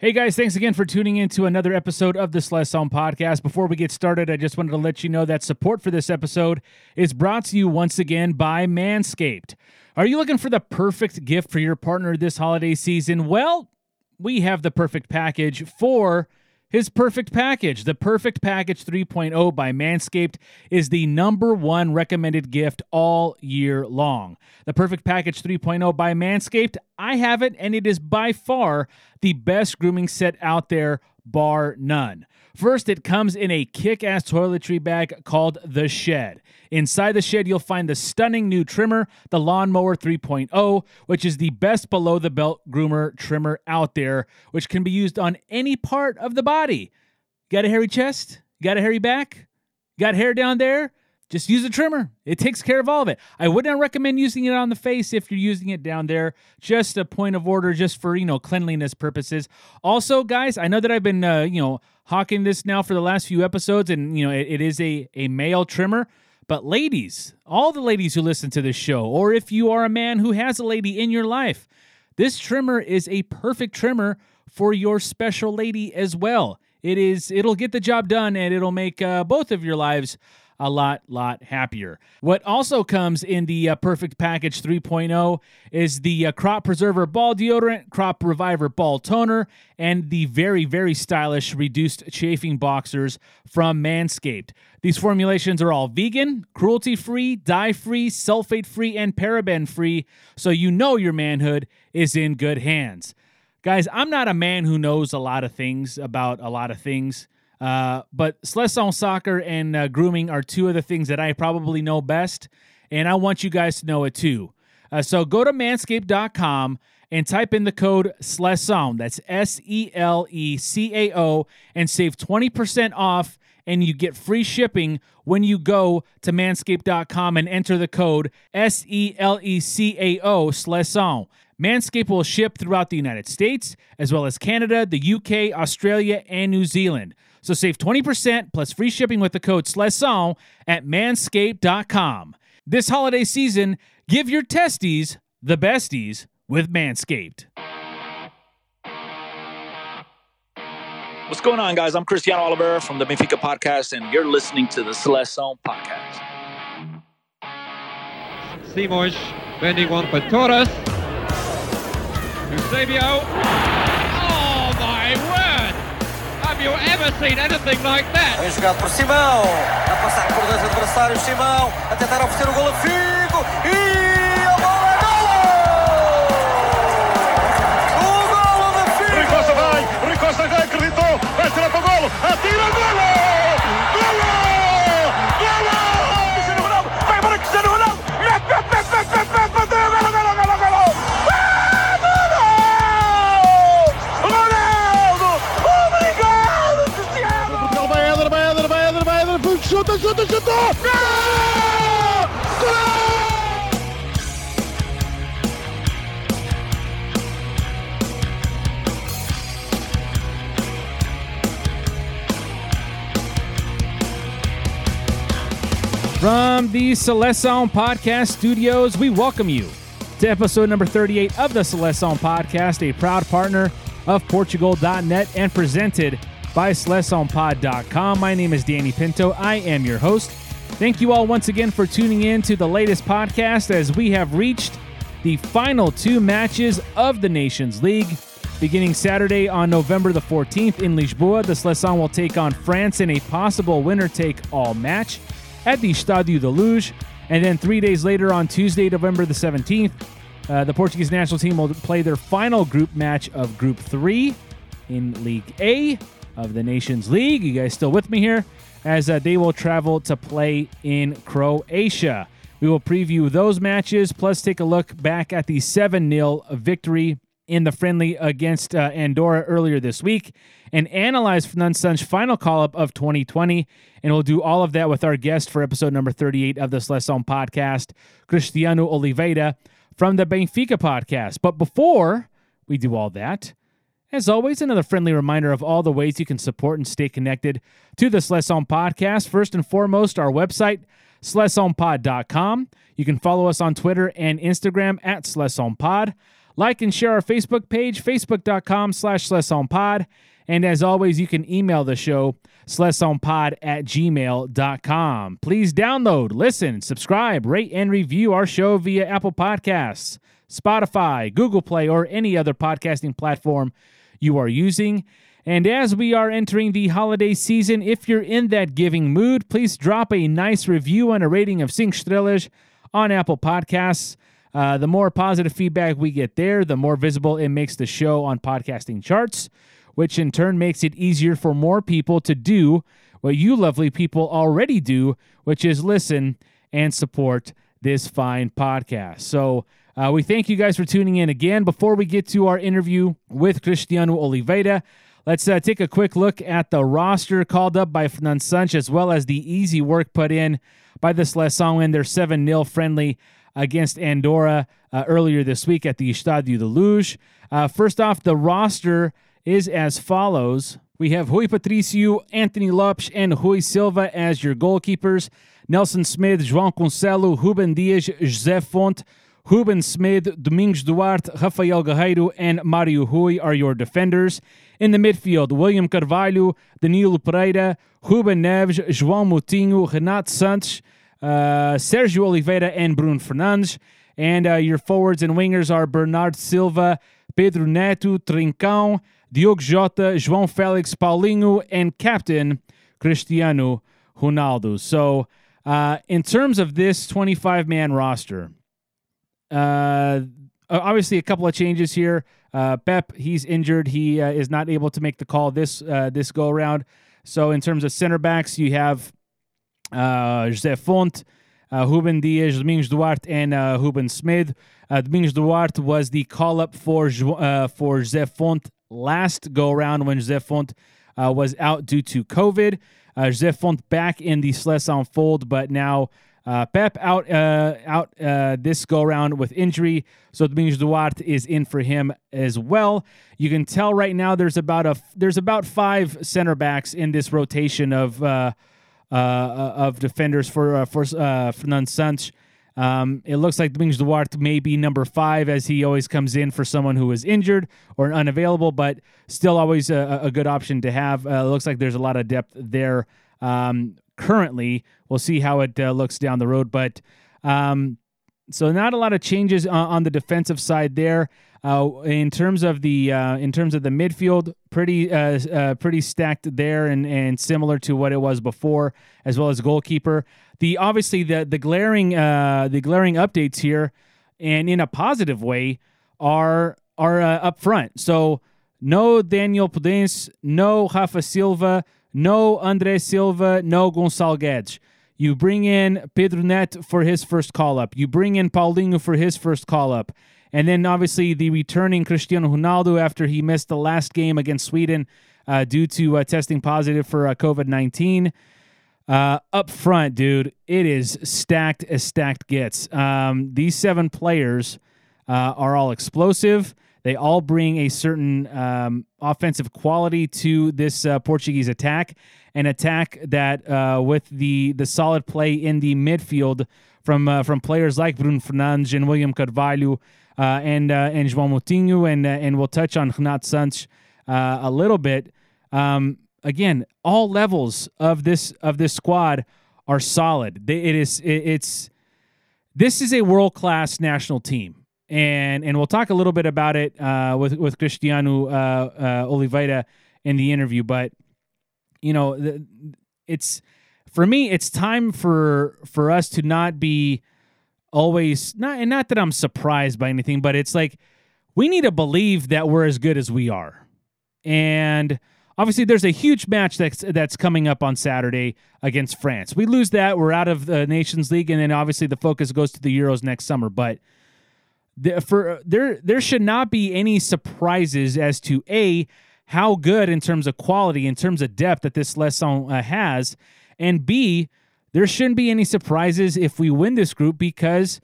Hey guys, thanks again for tuning in to another episode of the Seleção Podcast. Before we get started, I just wanted to let you know that support for this episode is brought to you once again by Manscaped. Are you looking for the perfect gift for your partner this holiday season? Well, we have the perfect package for his perfect package, the Perfect Package 3.0 by Manscaped, is the number one recommended gift all year long. The Perfect Package 3.0 by Manscaped, I have it, and it is by far the best grooming set out there, bar none. First, it comes in a kick ass toiletry bag called The Shed. Inside the shed, you'll find the stunning new trimmer, the Lawnmower 3.0, which is the best below the belt groomer trimmer out there, which can be used on any part of the body. Got a hairy chest? Got a hairy back? Got hair down there? Just use a trimmer. It takes care of all of it. I would not recommend using it on the face if you're using it down there. Just a point of order, just for you know cleanliness purposes. Also, guys, I know that I've been uh, you know hawking this now for the last few episodes, and you know it, it is a a male trimmer. But ladies, all the ladies who listen to this show, or if you are a man who has a lady in your life, this trimmer is a perfect trimmer for your special lady as well. It is it'll get the job done and it'll make uh, both of your lives a lot, lot happier. What also comes in the uh, Perfect Package 3.0 is the uh, Crop Preserver Ball Deodorant, Crop Reviver Ball Toner, and the very, very stylish Reduced Chafing Boxers from Manscaped. These formulations are all vegan, cruelty free, dye free, sulfate free, and paraben free, so you know your manhood is in good hands. Guys, I'm not a man who knows a lot of things about a lot of things. Uh, but Seleção soccer and uh, grooming are two of the things that I probably know best, and I want you guys to know it too. Uh, so go to manscaped.com and type in the code SELECAO, that's S E L E C A O, and save 20% off. And you get free shipping when you go to manscaped.com and enter the code S E L E C A O, SELECAO. Manscaped will ship throughout the United States, as well as Canada, the UK, Australia, and New Zealand. So save 20% plus free shipping with the code SELECAO at manscaped.com. This holiday season, give your testes the besties with Manscaped. What's going on, guys? I'm Cristiano Oliveira from the Benfica podcast, and you're listening to the Seleção podcast. Simões bending one for Torres. Eusebio. Have you ever seen anything like that? Bem jogado por Simão, a passar por dois adversários, Simão, a tentar oferecer o gol a Figo e a bola é golo! O golo de Figo! Rui Costa vai, Rui Costa já acreditou, vai tirar para o golo, atira golo! Golo! From the Seleção Podcast Studios, we welcome you to episode number 38 of the Seleção Podcast, a proud partner of Portugoal.net and presented by SelecaoPod.com. My name is Danny Pinto. I am your host. Thank you all once again for tuning in to the latest podcast as we have reached the final two matches of the Nations League. Beginning Saturday on November the 14th in Lisboa, the Seleção will take on France in a possible winner take all match at the Estádio da Luz. And then three days later, on Tuesday, November the 17th, uh, the Portuguese national team will play their final group match of Group 3 in League A of the Nations League. You guys still with me here? As uh, they will travel to play in Croatia. We will preview those matches, plus take a look back at the 7 0 victory in the friendly against uh, Andorra earlier this week and analyze Fernando's final call up of 2020. And we'll do all of that with our guest for episode number 38 of the Seleção podcast, Cristiano Oliveira from the Benfica podcast. But before we do all that, as always, another friendly reminder of all the ways you can support and stay connected to the Seleção podcast. First and foremost, our website, SelecaoPod.com. You can follow us on Twitter and Instagram at SelecaoPod. Like and share our Facebook page, facebook.com slash pod. And as always, you can email the show, pod at gmail.com. Please download, listen, subscribe, rate, and review our show via Apple Podcasts, Spotify, Google Play, or any other podcasting platform you are using. And as we are entering the holiday season, if you're in that giving mood, please drop a nice review and a rating of 5 estrelas on Apple Podcasts. Uh, the more positive feedback we get there, the more visible it makes the show on podcasting charts, which in turn makes it easier for more people to do what you lovely people already do, which is listen and support this fine podcast. So, uh, we thank you guys for tuning in again. Before we get to our interview with Cristiano Oliveira, let's uh, take a quick look at the roster called up by Fernando Santos, as well as the easy work put in by the Seleção in their 7 0 friendly against Andorra uh, earlier this week at the Estádio da Luz. Uh, first off, the roster is as follows. We have Rui Patricio, Anthony Lopes, and Rui Silva as your goalkeepers. Nelson Semedo, João Cancelo, Ruben Dias, José Fonte, Ruben Semedo, Domingos Duarte, Rafael Guerreiro, and Mario Rui are your defenders. In the midfield, William Carvalho, Danilo Pereira, Ruben Neves, João Moutinho, Renato Sanches, uh, Sergio Oliveira, and Bruno Fernandes. And uh, your forwards and wingers are Bernardo Silva, Pedro Neto, Trincão, Diogo Jota, João Felix, Paulinho, and captain Cristiano Ronaldo. So, uh, in terms of this 25 man roster, uh, obviously, a couple of changes here. Uh, Pepe, he's injured. He uh, is not able to make the call this uh, this go around. So, in terms of center backs, you have uh, José Fonte, uh, Ruben Dias, Domingos Duarte, and uh, Ruben Semedo. Uh, Domingos Duarte was the call up for uh, for José Fonte last go around when José Fonte uh, was out due to COVID. Uh, José Fonte back in the Seleção fold, but now uh, Pepe out uh, out uh, this go round with injury, so Domingos Duarte is in for him as well. You can tell right now there's about a there's about five center backs in this rotation of uh, uh, of defenders for uh, for uh, Fernando. Um, it looks like Domingos Duarte may be number five as he always comes in for someone who is injured or unavailable, but still always a, a good option to have. Looks like there's a lot of depth there. Um, currently. We'll see how it uh, looks down the road, but um, so not a lot of changes on, on the defensive side there. Uh, in terms of the uh, in terms of the midfield, pretty uh, uh, pretty stacked there, and, and similar to what it was before, as well as goalkeeper. The obviously the the glaring uh, the glaring updates here, and in a positive way, are are uh, up front. So no Daniel Podence, no Rafa Silva, no Andre Silva, no Gonçalo Guedes. You bring in Pedro Neto for his first call up. You bring in Paulinho for his first call up. And then obviously the returning Cristiano Ronaldo after he missed the last game against Sweden uh, due to uh, testing positive for uh, COVID 19. Uh, up front, dude, it is stacked as stacked gets. Um, these seven players uh, are all explosive. They all bring a certain um, offensive quality to this uh, Portuguese attack, an attack that, uh, with the the solid play in the midfield from uh, from players like Bruno Fernandes and William Carvalho uh, and uh, and João Moutinho, and uh, and we'll touch on Renato Sanches a little bit. Um, again, all levels of this of this squad are solid. It is it, it's this is a world class national team and and we'll talk a little bit about it uh, with with Cristiano uh, uh, Oliveira in the interview. But you know, the, it's for me, it's time for for us to not be always not and not that I'm surprised by anything, but it's like we need to believe that we're as good as we are, and. Obviously, there's a huge match that's that's coming up on Saturday against France. We lose that, we're out of the Nations League, and then obviously the focus goes to the Euros next summer. But for there there should not be any surprises as to a how good in terms of quality in terms of depth that this lesson uh, has and b there shouldn't be any surprises if we win this group because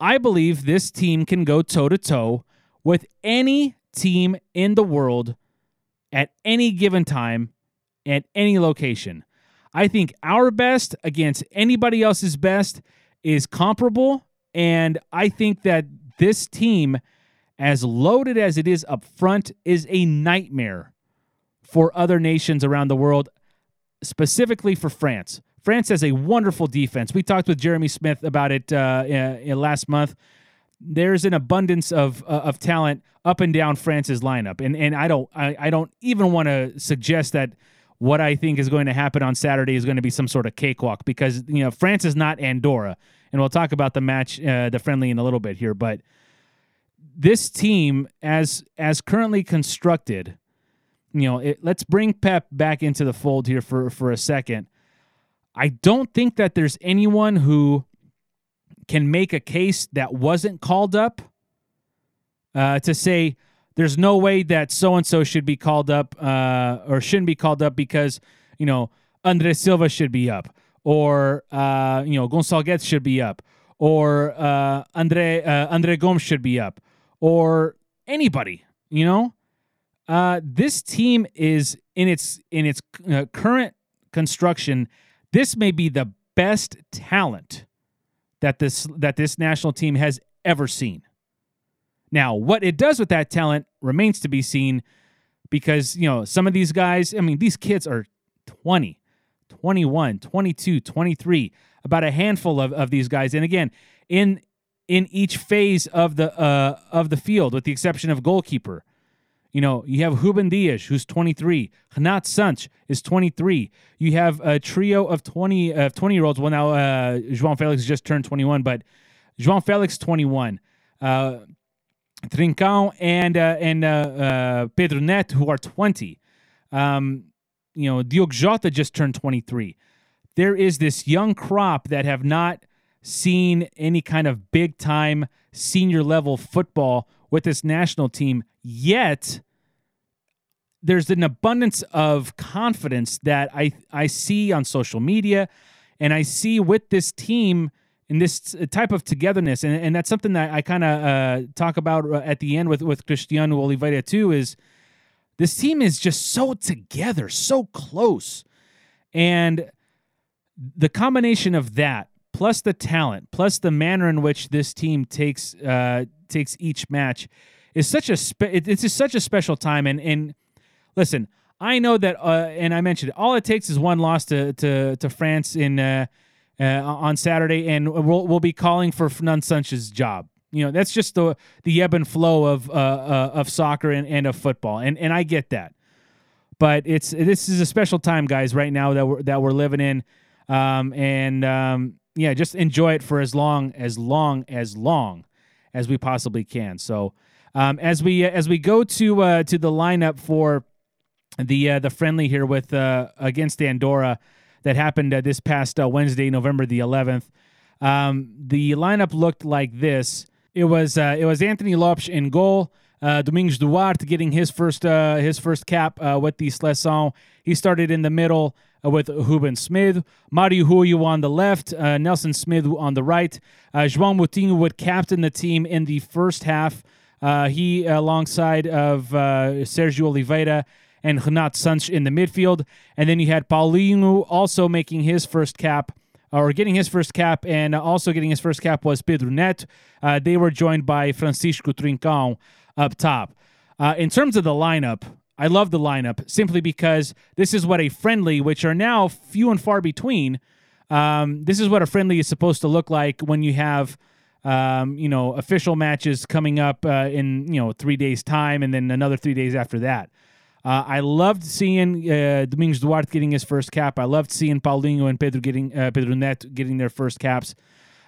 i believe this team can go toe to toe with any team in the world at any given time at any location. I think our best against anybody else's best is comparable and i think that this team as loaded as it is up front, is a nightmare for other nations around the world, specifically for France. France has a wonderful defense. We talked with Jeremy Smith about it uh, uh, last month. There's an abundance of uh, of talent up and down France's lineup, and and I don't I, I don't even want to suggest that what I think is going to happen on Saturday is going to be some sort of cakewalk because you know France is not Andorra, and we'll talk about the match, uh, the friendly, in a little bit here. But this team, as as currently constructed, you know, it, let's bring Pepe back into the fold here for for a second. I don't think that there's anyone who can make a case that wasn't called up uh, to say there's no way that so and so should be called up uh, or shouldn't be called up because you know Andre Silva should be up or uh, you know Gonçalves should be up or uh, Andre uh, Andre Gomes should be up or anybody. You know, uh, this team is in its in its uh, current construction. This may be the best talent that this that this national team has ever seen. Now, what it does with that talent remains to be seen because, you know, some of these guys, I mean, these kids are 20, 21, 22, 23, about a handful of, of these guys. And again, in in each phase of the uh, of the field, with the exception of goalkeeper. You know, you have Ruben Dias, who's 23. Renato Sanches is 23. You have a trio of 20 of 20 year olds. Well, now uh, João Felix just turned 21, but João Felix 21. Uh, Trincão and uh, and uh, uh, Pedro Neto, who are 20. Um, you know, Diogo Jota just turned 23. There is this young crop that have not seen any kind of big time senior level football with this national team yet. There's an abundance of confidence that I I see on social media, and I see with this team in this type of togetherness, and, and that's something that I kind of uh, talk about uh, at the end with with Cristiano Oliveira too. Is this team is just so together, so close, and the combination of that plus the talent plus the manner in which this team takes uh, takes each match is such a spe- it's just such a special time. And and listen, I know that, uh, and I mentioned it, all it takes is one loss to to to France in. Uh, uh, on Saturday, and we'll we'll be calling for Fernando Santos's job. You know, that's just the the ebb and flow of uh, uh, of soccer and, and of football, and and I get that. But it's this is a special time, guys, right now that we're that we're living in, um, and um, yeah, just enjoy it for as long as long as long as we possibly can. So um, as we as we go to uh, to the lineup for the uh, the friendly here with uh, against Andorra that happened uh, this past uh, Wednesday, November the 11th. Um, the lineup looked like this. It was uh, it was Anthony Lopes in goal. Uh, Domingos Duarte getting his first uh, his first cap uh, with the Seleção. He started in the middle uh, with Ruben Semedo, Mario Rui on the left, uh, Nelson Semedo on the right. Uh, João Moutinho would captain the team in the first half. he alongside of Sergio Oliveira and Renato Sanches in the midfield. And then you had Paulinho also making his first cap, or getting his first cap, and also getting his first cap was Pedro Neto. Uh, they were joined by Francisco Trincão up top. Uh, in terms of the lineup, I love the lineup simply because this is what a friendly, which are now few and far between, um, this is what a friendly is supposed to look like when you have. Um, you know, official matches coming up uh, in you know three days' time, and then another three days after that. Uh, I loved seeing uh, Domingos Duarte getting his first cap. I loved seeing Paulinho and Pedro getting uh, Pedro Neto getting their first caps.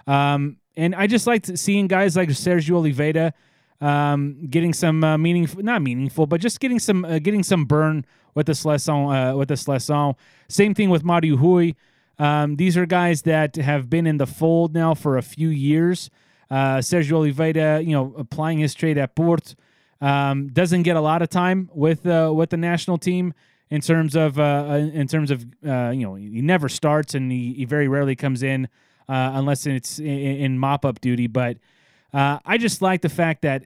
Um, and I just liked seeing guys like Sergio Oliveira um, getting some uh, meaningful, not meaningful, but just getting some uh, getting some burn with the Seleção. Uh, with the Seleção. Same thing with Mario Rui. Um, these are guys that have been in the fold now for a few years. Uh, Sergio Oliveira, you know, applying his trade at Porto. Um, doesn't get a lot of time with uh, with the national team in terms of uh, in terms of uh, you know he never starts and he, he very rarely comes in uh, unless it's in, in mop up duty. But uh, I just like the fact that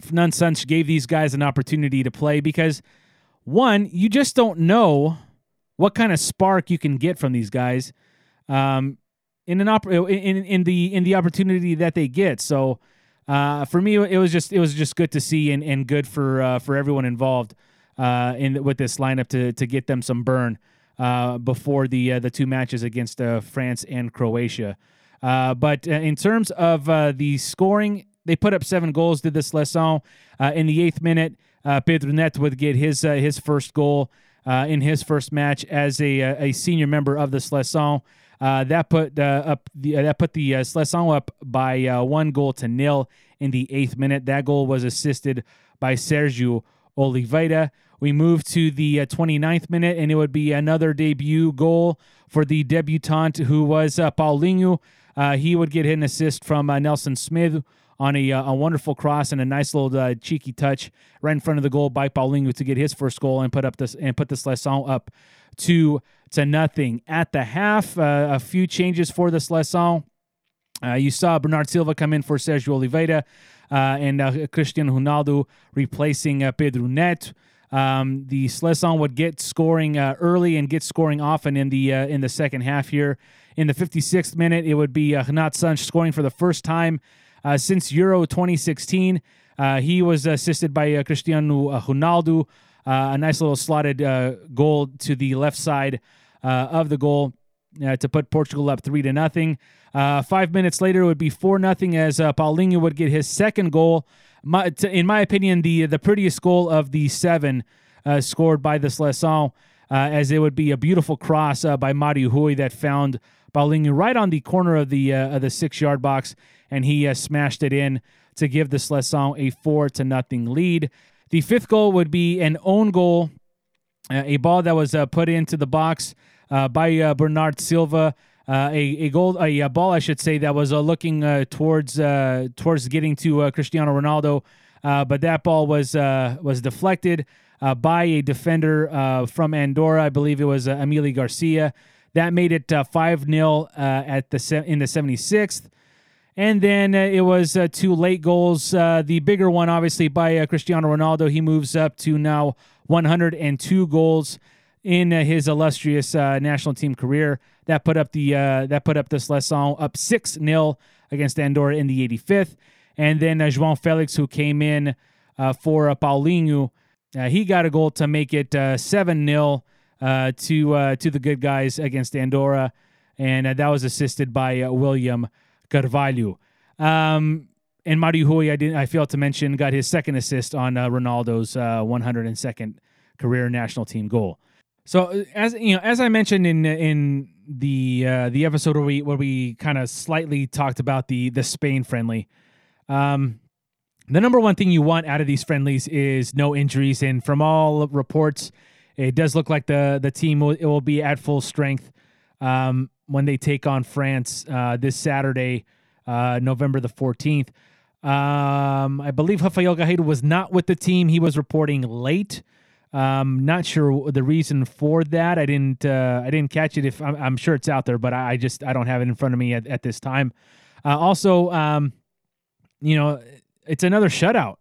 Sanches gave these guys an opportunity to play because one, you just don't know what kind of spark you can get from these guys um, in an op- in in the in the opportunity that they get. So uh, for me, it was just it was just good to see and, and good for uh, for everyone involved uh, in with this lineup to to get them some burn uh, before the uh, the two matches against uh, France and Croatia. but in terms of the scoring, they put up seven goals. Did this lesson in the eighth minute? Pedro Neto would get his his first goal in his first match as a a senior member of the Seleção. Uh, that put uh, up the uh, that put the uh, Seleção up by uh, one goal to nil in the eighth minute. That goal was assisted by Sergio Oliveira. We move to the uh, 29th minute, and it would be another debut goal for the debutant who was uh, Paulinho. Uh, he would get an assist from Nelson Semedo on a, a wonderful cross and a nice little cheeky touch right in front of the goal by Paulinho to get his first goal and put up this and put the Seleção up to to nothing at the half. Uh, a few changes for the Seleção. Uh, you saw Bernardo Silva come in for Sergio Oliveira uh, and uh, Cristiano Ronaldo replacing uh, Pedro Neto. Um, the Seleção would get scoring uh, early and get scoring often in the in the second half here. In the 56th minute, it would be uh, Renato Sanches scoring for the first time since Euro 2016. he was assisted by Cristiano Ronaldo. Uh, a nice little slotted uh, goal to the left side uh, of the goal uh, to put Portugal up three to nothing. Uh, five minutes later, it would be four nothing as uh, Paulinho would get his second goal. My, to, in my opinion, the the prettiest goal of the seven scored by the Seleção, as it would be a beautiful cross by Mario Rui that found Paulinho right on the corner of the of the six yard box, and he smashed it in to give the Seleção a four to nothing lead. The fifth goal would be an own goal, uh, a ball that was uh, put into the box uh, by uh, Bernardo Silva. Uh, a, a goal, a, a, ball, I should say, that was looking towards towards getting to Cristiano Ronaldo, but that ball was was deflected by a defender from Andorra. I believe it was uh, Emilio Garcia. That made it five 0 at the se- in the 76th. And then uh, it was uh, two late goals. Uh, the bigger one, obviously, by Cristiano Ronaldo. He moves up to now 102 goals in uh, his illustrious uh, national team career. That put up the uh, that put up the Seleção up six 0 against Andorra in the 85th, and then uh, João Felix, who came in uh, for uh, Paulinho, uh, he got a goal to make it seven 0 to to the good guys against Andorra, and that was assisted by William Carvalho. Um, and Mario Rui, I didn't. I failed to mention, got his second assist on Ronaldo's 102nd career national team goal. So uh, as you know, as I mentioned in in the uh, the episode where we where we kind of slightly talked about the the Spain friendly, um, the number one thing you want out of these friendlies is no injuries, and from all reports, it does look like the the team will, it will be at full strength um, when they take on France uh, this Saturday, uh, November the fourteenth. Um, I believe Rafael Guerreiro was not with the team; he was reporting late. Um, not sure the reason for that. I didn't uh, I didn't catch it. If I'm, I'm, sure it's out there, but I, I, just I don't have it in front of me at, at this time. Uh, also, um, you know, it's another shutout,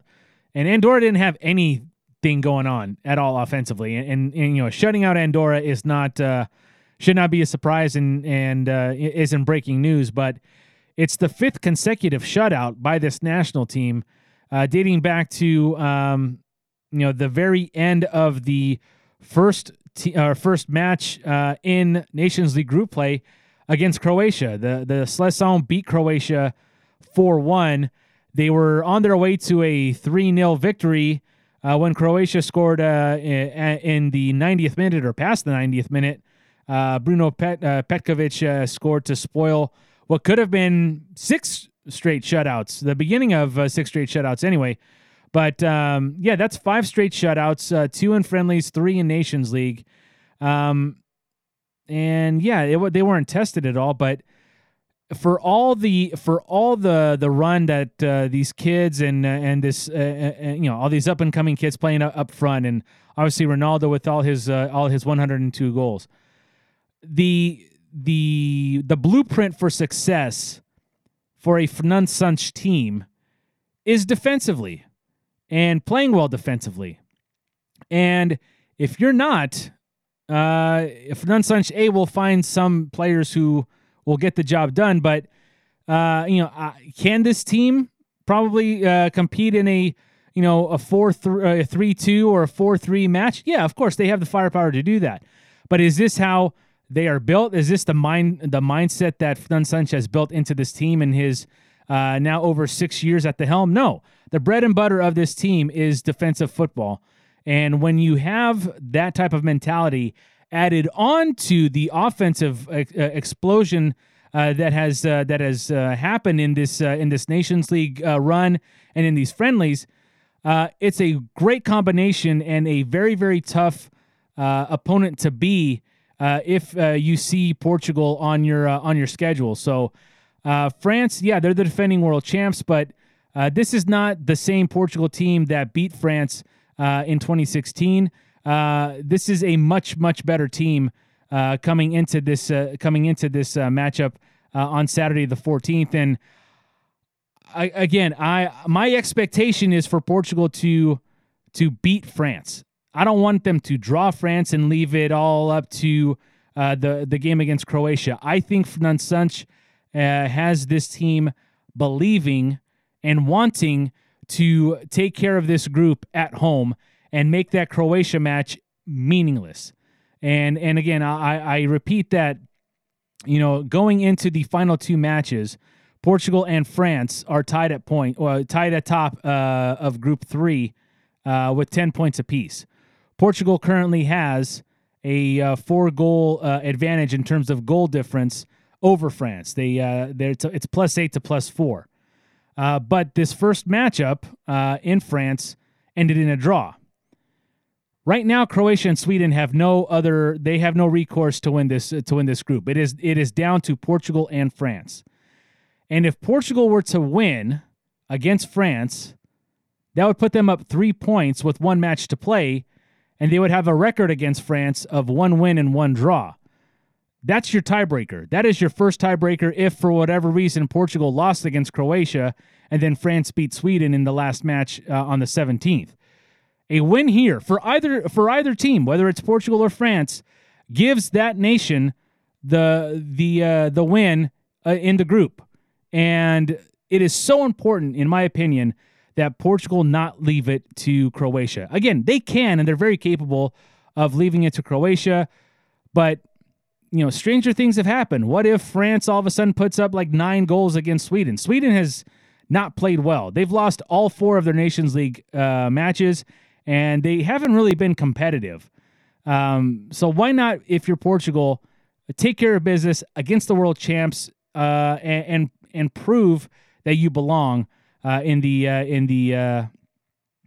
and Andorra didn't have anything going on at all offensively, and, and, and you know, shutting out Andorra is not uh, should not be a surprise and and uh, isn't breaking news, but it's the fifth consecutive shutout by this national team, uh, dating back to um, you know the very end of the first t- uh, first match uh, in Nations League group play against Croatia. The the Seleção beat Croatia four one. They were on their way to a three 0 victory uh, when Croatia scored uh, in the 90th minute or past the 90th minute. Uh, Bruno Pet- uh, Petkovic scored to spoil what could have been six straight shutouts, the beginning of six straight shutouts anyway. But um, yeah, that's five straight shutouts, uh, two in friendlies, three in Nations League. Um, and yeah, it, they weren't tested at all. But for all the for all the the run that uh, these kids and uh, and this uh, uh, uh, you know all these up and coming kids playing up front, and obviously Ronaldo with all his all his 102 goals, the the the blueprint for success for a Fernando team is defensively and playing well defensively. And if you're not, uh, such, A will find some players who will get the job done. But uh, you know, uh, can this team probably uh, compete in a you know a four th- uh, three two or a four three match? Yeah, of course they have the firepower to do that. But is this how they are built? Is this the mind the mindset that Fernando Santos built into this team in his uh, now over six years at the helm? No, the bread and butter of this team is defensive football, and when you have that type of mentality added on to the offensive uh, explosion. Uh, that has uh, that has uh, happened in this uh, in this Nations League uh, run and in these friendlies, it's a great combination and a very very tough opponent to be if you see Portugal on your on your schedule. So France, yeah, they're the defending world champs, but this is not the same Portugal team that beat France in 2016. this is a much much better team uh, coming into this uh, coming into this uh, matchup uh, on Saturday the 14th. And I, again, I my expectation is for Portugal to to beat France. I don't want them to draw France and leave it all up to uh, the the game against Croatia. I think Fernando uh, has this team believing and wanting to take care of this group at home and make that Croatia match meaningless. And and again, I, I repeat that, you know, going into the final two matches, Portugal and France are tied at point, or tied at top uh, of Group Three, uh, with ten points apiece. Portugal currently has a uh, four goal uh, advantage in terms of goal difference over France. They uh, t- it's plus eight to plus four. Uh, but this first matchup in France ended in a draw. Right now, Croatia and Sweden have no other. They have no recourse to win this to win this group. It is it is down to Portugal and France. And if Portugal were to win against France, that would put them up three points with one match to play, and they would have a record against France of one win and one draw. That's your tiebreaker. That is your first tiebreaker if, for whatever reason, Portugal lost against Croatia and then France beat Sweden in the last match uh, on the 17th. A win here for either for either team, whether it's Portugal or France, gives that nation the the uh, the win uh, in the group, and it is so important, in my opinion, that Portugal not leave it to Croatia. Again, they can, and they're very capable of leaving it to Croatia, but you know, stranger things have happened. What if France all of a sudden puts up like nine goals against Sweden? Sweden has not played well. They've lost all four of their Nations League uh, matches, and they haven't really been competitive. Um, so why not, if you're Portugal, take care of business against the world champs uh, and, and, and prove that you belong uh, in the uh, in the uh,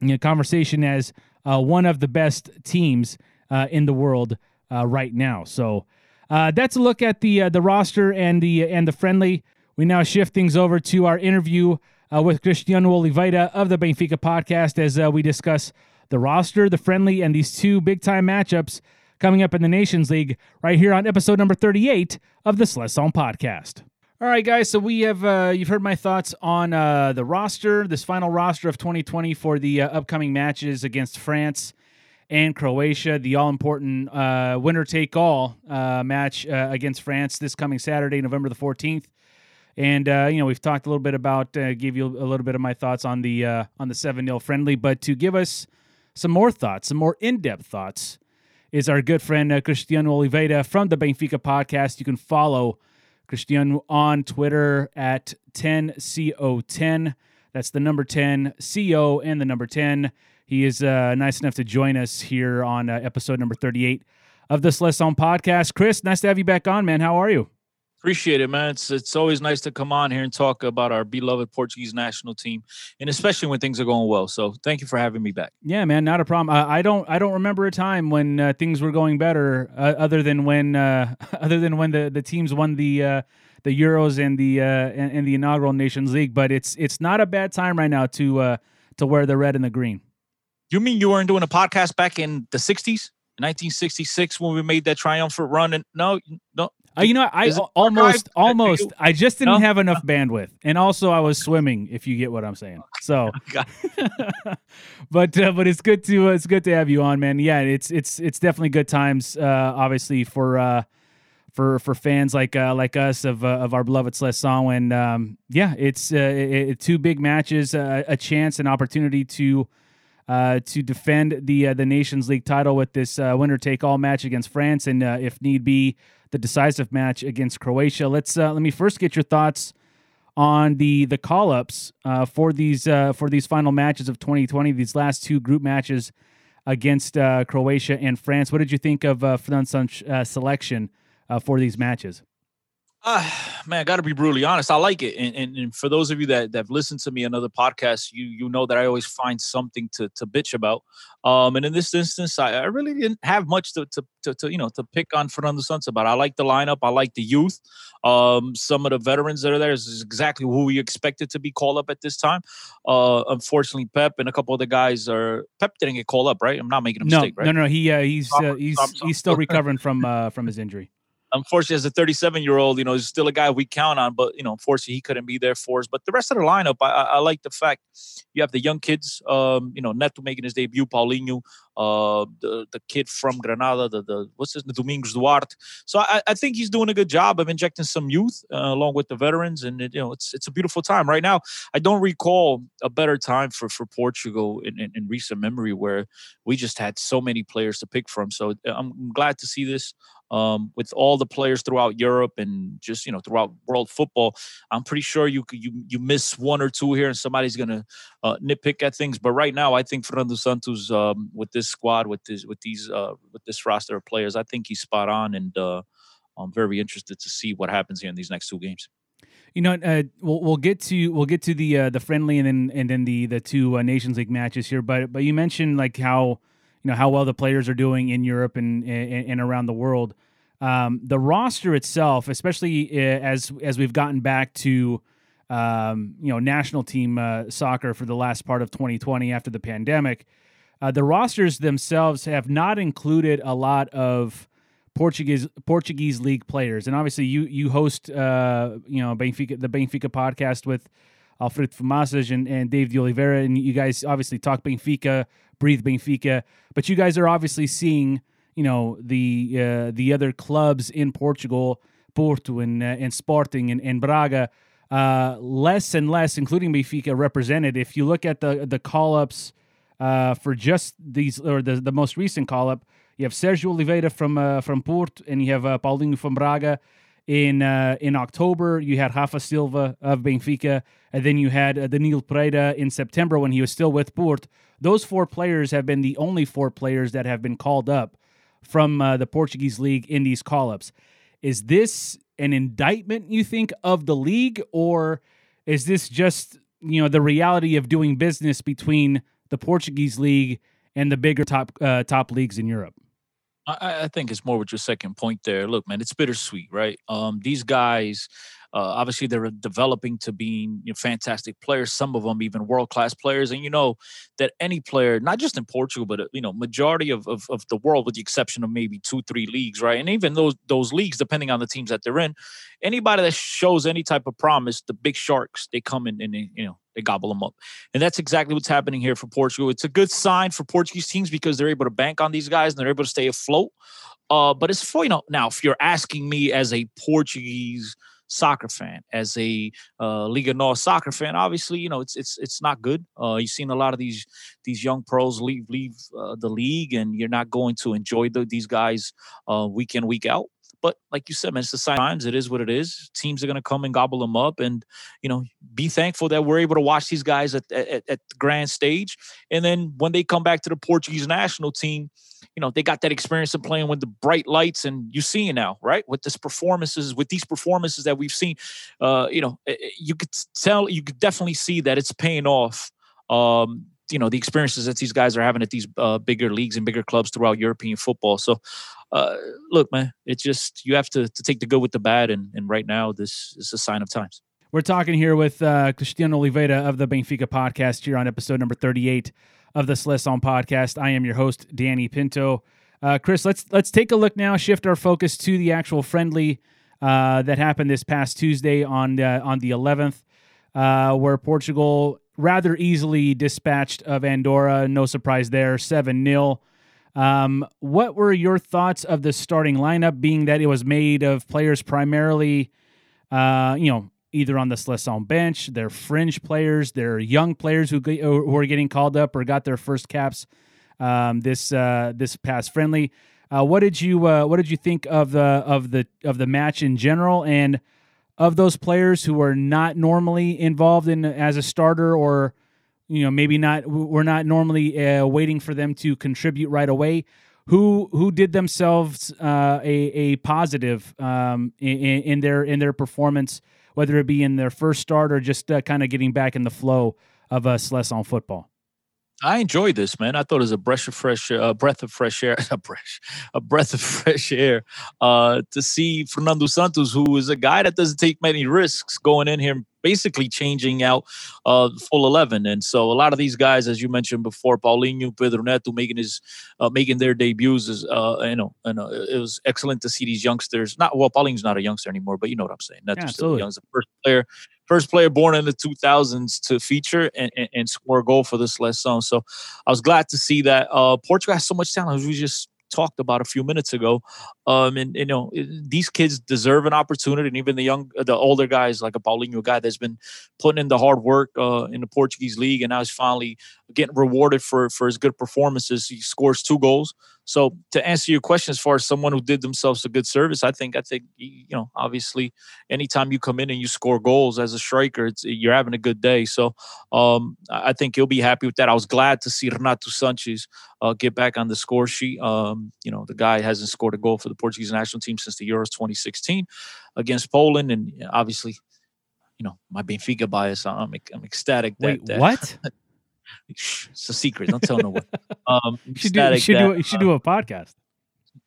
you know, conversation as uh, one of the best teams uh, in the world right now. So that's a look at the the roster and the and the friendly. We now shift things over to our interview with Cristiano Oliveira of the Benfica podcast as we discuss the roster, the friendly, and these two big time matchups coming up in the Nations League right here on episode number 38 of the Seleção podcast. All right, guys. So we have uh, you've heard my thoughts on uh, the roster, this final roster of 2020 for the uh, upcoming matches against France and Croatia. The all important uh, winner take all uh, match uh, against France this coming Saturday, November the 14th. And you know we've talked a little bit about, give you a little bit of my thoughts on the on the seven 0 friendly, but to give us some more thoughts, some more in depth thoughts, is our good friend Cristiano Oliveira from the Benfica podcast. You can follow Cristiano on Twitter at 10CO10. That's the number 10, CO, and the number 10. He is uh, nice enough to join us here on uh, episode number 38 of the Seleção podcast. Chris, nice to have you back on, man. How are you? Appreciate it, man. It's it's always nice to come on here and talk about our beloved Portuguese national team, and especially when things are going well. So, thank you for having me back. Yeah, man, not a problem. Uh, I don't I don't remember a time when uh, things were going better, uh, other than when uh, other than when the, the teams won the uh, the Euros and the uh, and, and, the inaugural Nations League. But it's it's not a bad time right now to to wear the red and the green. You mean you weren't doing a podcast back in the '60s? 1966 when we made that triumphant run and no no uh, you know, I almost, almost, I just didn't no? have enough bandwidth, and also I was swimming. If you get what I'm saying, so. but uh, but it's good to uh, it's good to have you on, man. Yeah, it's it's it's definitely good times. Uh, obviously for uh, for for fans like uh, like us of uh, of our beloved Seleção. And um, yeah, it's uh, it, two big matches, uh, a chance, an opportunity to uh, to defend the uh, the Nations League title with this uh, winner take all match against France, and uh, if need be, the decisive match against Croatia. Let's uh, let me first get your thoughts on the the call ups uh, for these for these final matches of 2020. These last two group matches against Croatia and France. What did you think of uh, uh, selection for these matches? Uh, man, I got to be brutally honest. I like it, and, and, and for those of you that that have listened to me on other podcasts, you you know that I always find something to to bitch about. Um, and in this instance, I, I really didn't have much to, to to to you know to pick on Fernando Santos about. I like the lineup. I like the youth. Um, some of the veterans that are there is exactly who we expected to be called up at this time. Uh, unfortunately, Pepe and a couple of the guys are Pepe didn't get called up, right? I'm not making a No, mistake, right? no, no. He uh, he's uh, he's he's still recovering from uh, from his injury. Unfortunately, as a 37 year old, you know, he's still a guy we count on, but you know, unfortunately, he couldn't be there for us. But the rest of the lineup, I, I, I like the fact you have the young kids, um, you know, Neto making his debut, Paulinho, uh, the the kid from Granada, the the what's his name, Domingos Duarte. So I, I think he's doing a good job of injecting some youth uh, along with the veterans, and it, you know, it's it's a beautiful time right now. I don't recall a better time for for Portugal in, in, in recent memory where we just had so many players to pick from. So uh, I'm glad to see this um, with all the players throughout Europe and just you know throughout world football. I'm pretty sure you you you miss one or two here and somebody's gonna uh, nitpick at things. But right now, I think Fernando Santos um, with this squad with this with these uh, with this roster of players, I think he's spot on, and uh, I'm very interested to see what happens here in these next two games. You know, uh, we'll we'll get to we'll get to the uh, the friendly and then and then the the two uh, Nations League matches here. But but you mentioned like how you know how well the players are doing in Europe and and, and around the world. Um, the roster itself, especially uh, as as we've gotten back to um, you know national team uh, soccer for the last part of 2020 after the pandemic, uh, the rosters themselves have not included a lot of Portuguese Portuguese league players, and obviously you you host uh, you know Benfica the Benfica podcast with Alfredo Fumasas and, and Dave de Oliveira, and you guys obviously talk Benfica, breathe Benfica, but you guys are obviously seeing you know the uh, the other clubs in Portugal, Porto and uh, and Sporting and, and Braga, uh, less and less, including Benfica, represented. If you look at the the call ups uh, for just these or the the most recent call up, you have Sergio Oliveira from uh, from Porto, and you have uh, Paulinho from Braga. In uh, in October, you had Rafa Silva of Benfica, and then you had uh, Danilo Pereira in September when he was still with Porto. Those four players have been the only four players that have been called up from uh, the Portuguese league in these call ups. Is this an indictment, you think, of the league, or is this just you know the reality of doing business between the Portuguese league and the bigger top uh, top leagues in Europe? I, I think it's more with your second point there. Look, man, it's bittersweet, right? Um, these guys, uh, obviously, they're developing to being you know, fantastic players. Some of them even world class players, and you know that any player, not just in Portugal, but uh, you know, majority of, of of the world, with the exception of maybe two, three leagues, right? And even those those leagues, depending on the teams that they're in, anybody that shows any type of promise, the big sharks, they come in and they, you know they gobble them up. And that's exactly what's happening here for Portugal. It's a good sign for Portuguese teams because they're able to bank on these guys and they're able to stay afloat. Uh, but it's for you know now if you're asking me as a Portuguese soccer fan, as a uh, Liga NOS soccer fan, obviously you know it's it's it's not good. Uh, you've seen a lot of these these young pros leave leave uh, the league, and you're not going to enjoy the, these guys uh, week in week out. But like you said, man, it's the times. It is what it is. Teams are going to come and gobble them up, and you know, be thankful that we're able to watch these guys at, at at the grand stage. And then when they come back to the Portuguese national team, you know, they got that experience of playing with the bright lights, and you see it now, right? With this performances, with these performances that we've seen, uh, you know, eh, eh, you could tell, you could definitely see that it's paying off. Um, you know the experiences that these guys are having at these uh, bigger leagues and bigger clubs throughout European football. So, uh, look, man, it's just you have to to take the good with the bad, and and right now this is a sign of times. We're talking here with uh, Cristiano Oliveira of the Benfica podcast here on episode number 38 of the Seleção podcast. I am your host, Danny Pinto. Uh, Chris, let's let's take a look now. Shift our focus to the actual friendly uh, that happened this past Tuesday on the, on the 11th, uh, where Portugal rather easily dispatched of Andorra. No surprise there, seven 0 Um, what were your thoughts of the starting lineup, being that it was made of players primarily, uh, you know, either on the Seleção bench, they're fringe players, they're young players who, who are getting called up or got their first caps um, this uh, this past friendly. Uh, what did you uh, what did you think of the of the of the match in general and of those players who are not normally involved in as a starter or you know maybe not we're not normally uh, waiting for them to contribute right away who who did themselves uh, a a positive um, in, in, their in their performance whether it be in their first start or just uh, kind of getting back in the flow of a uh, on football I enjoyed this, man. I thought it was a breath of fresh, a breath of fresh air, a breath, a breath of fresh air uh, to see Fernando Santos, who is a guy that doesn't take many risks, going in here basically changing out uh, full 11. And so a lot of these guys, as you mentioned before, Paulinho, Pedro Neto making his uh, making their debuts is uh, you know, and uh, it was excellent to see these youngsters. Not well, Paulinho's not a youngster anymore, but you know what I'm saying. That's yeah, still young. The first player first player born in the 2000s to feature and, and, and score a goal for this Seleção. So I was glad to see that. Uh, Portugal has so much talent. We just talked about a few minutes ago. Um, and you know, these kids deserve an opportunity, and even the young, the older guys like a Paulinho guy that's been putting in the hard work uh, in the Portuguese league, and now he's finally getting rewarded for for his good performances. He scores two goals. So to answer your question, as far as someone who did themselves a good service, I think I think you know obviously anytime you come in and you score goals as a striker, you're having a good day. So um, I think he'll be happy with that. I was glad to see Renato Sanches uh, get back on the score sheet. Um, you know the guy hasn't scored a goal for the Portuguese national team since the Euros 2016 against Poland, and obviously, you know my Benfica bias. I'm I'm ecstatic. Wait, that, what? it's a secret. Don't tell no one. Um, you should, do, you should, that, do, you should uh, do a podcast.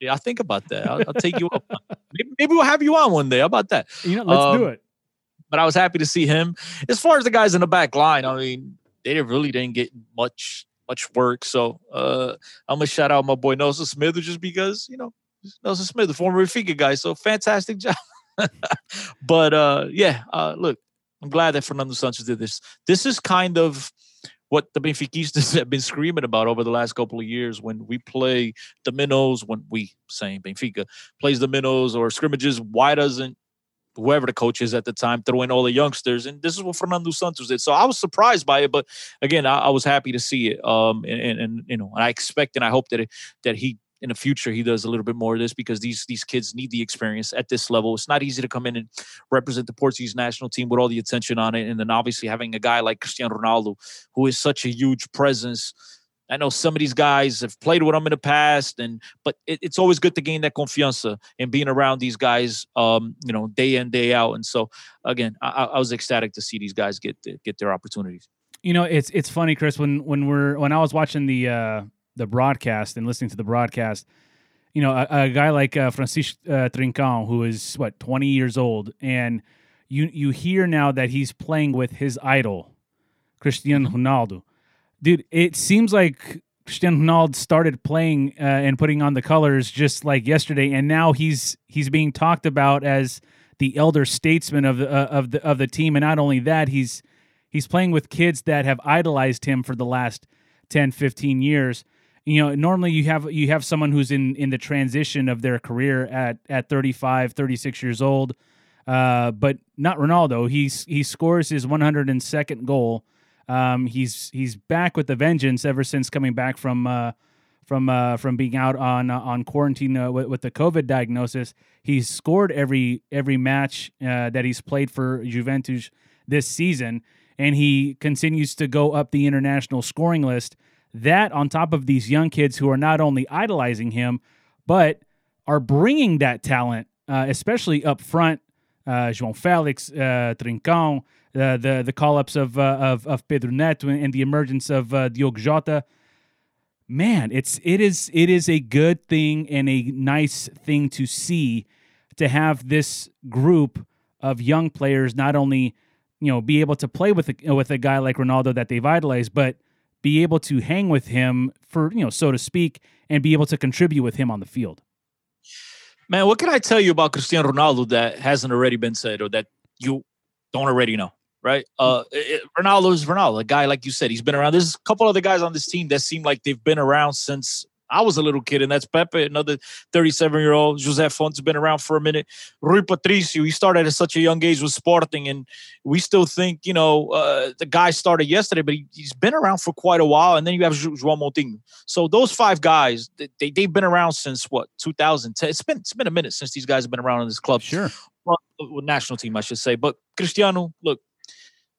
Yeah, I think about that. I'll, I'll take you up. Maybe, maybe, we'll have you on one day. How about that? You know, let's um, do it. But I was happy to see him. As far as the guys in the back line, I mean, they really didn't get much much work. So uh, I'm gonna shout out my boy Nelson Semedo just because you know Nelson Semedo, the former Benfica guy. So fantastic job. but uh, yeah, uh, look, I'm glad that Fernando Santos did this. This is kind of what the Benfiquistas have been screaming about over the last couple of years when we play the minnows, when we saying Benfica plays the minnows or scrimmages, why doesn't whoever the coach is at the time throw in all the youngsters? And this is what Fernando Santos did. So I was surprised by it, but again, I, I was happy to see it. Um, and, and, and you know, I expect and I hope that it, that he in the future he does a little bit more of this because these these kids need the experience at this level. It's not easy to come in and represent the Portuguese national team with all the attention on it, and then obviously having a guy like Cristiano Ronaldo, who is such a huge presence. I know some of these guys have played with him in the past, and but it, it's always good to gain that confianza and being around these guys, um, you know, day in day out. And so, again, I, I was ecstatic to see these guys get get their opportunities. You know, it's it's funny, Chris. When when we're when I was watching the uh, the broadcast and listening to the broadcast, you know, a, a guy like uh, Francisco uh, Trincão, who is what twenty years old, and you you hear now that he's playing with his idol, Cristiano mm-hmm. Ronaldo. Dude, it seems like Cristiano Ronaldo started playing uh, and putting on the colors just like yesterday, and now he's he's being talked about as the elder statesman of the uh, of the of the team. And not only that, he's he's playing with kids that have idolized him for the last 10, 15 years you know normally you have you have someone who's in in the transition of their career at at 35 36 years old. Uh, but not ronaldo. He's he scores his 102nd goal. Um, he's he's back with the vengeance ever since coming back from uh, from uh, from being out on uh, on quarantine uh, with, with, the covid diagnosis. He's scored every every match uh, that he's played for juventus this season and he continues to go up the international scoring list that on top of these young kids who are not only idolizing him, but are bringing that talent, uh, especially up front. Uh, João Felix, uh, Trincão, uh, the the call ups of, uh, of of Pedro Neto and the emergence of uh, Diogo Jota. Man, it's it is it is a good thing and a nice thing to see to have this group of young players not only you know be able to play with a, with a guy like Ronaldo that they've idolized, but be able to hang with him for, you know, so to speak, and be able to contribute with him on the field. Man, what can I tell you about Cristiano Ronaldo that hasn't already been said or that you don't already know? Right, uh, it, Ronaldo is Ronaldo, a guy like you said. He's been around. There's a couple other guys on this team that seem like they've been around since I was a little kid, and that's Pepe, another 37 year old. Jose Fonte's been around for a minute. Rui Patricio, he started at such a young age with Sporting, and we still think, you know, uh, the guy started yesterday, but he, has been around for quite a while. And then you have João Moutinho. So those five guys, they, they've been around since what, 2010? It's been, it's been a minute since these guys have been around in this club. Sure. Well, national team, I should say. But Cristiano, look,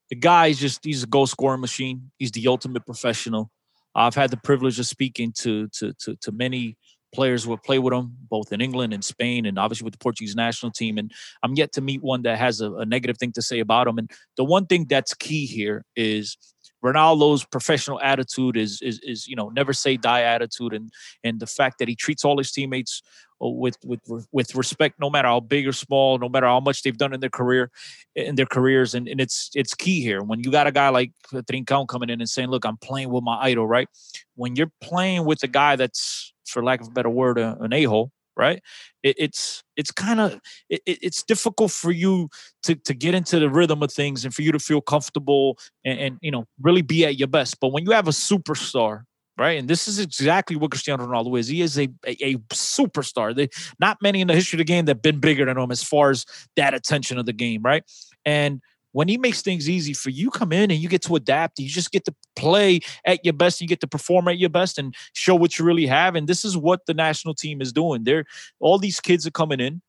the guy is just, he's a goal scoring machine. He's the ultimate professional I've had the privilege of speaking to to to, to many players who have played with him, both in England and Spain, and obviously with the Portuguese national team. And I'm yet to meet one that has a, a negative thing to say about him. And the one thing that's key here is Ronaldo's professional attitude is is is you know never say die attitude, and and the fact that he treats all his teammates with with with respect, no matter how big or small, no matter how much they've done in their career, in their careers, and, and it's it's key here. When you got a guy like Trincão coming in and saying, "Look, I'm playing with my idol," right? When you're playing with a guy that's, for lack of a better word, an a hole, right? It, it's it's kind of it, it's difficult for you to to get into the rhythm of things and for you to feel comfortable and, and you know really be at your best. But when you have a superstar right? And this is exactly what Cristiano Ronaldo is. He is a, a, a superstar. They, not many in the history of the game that have been bigger than him as far as that attention of the game, right? And when he makes things easy for you, come in and you get to adapt. You just get to play at your best. You get to perform at your best and show what you really have. And this is what the national team is doing. They're all these kids are coming in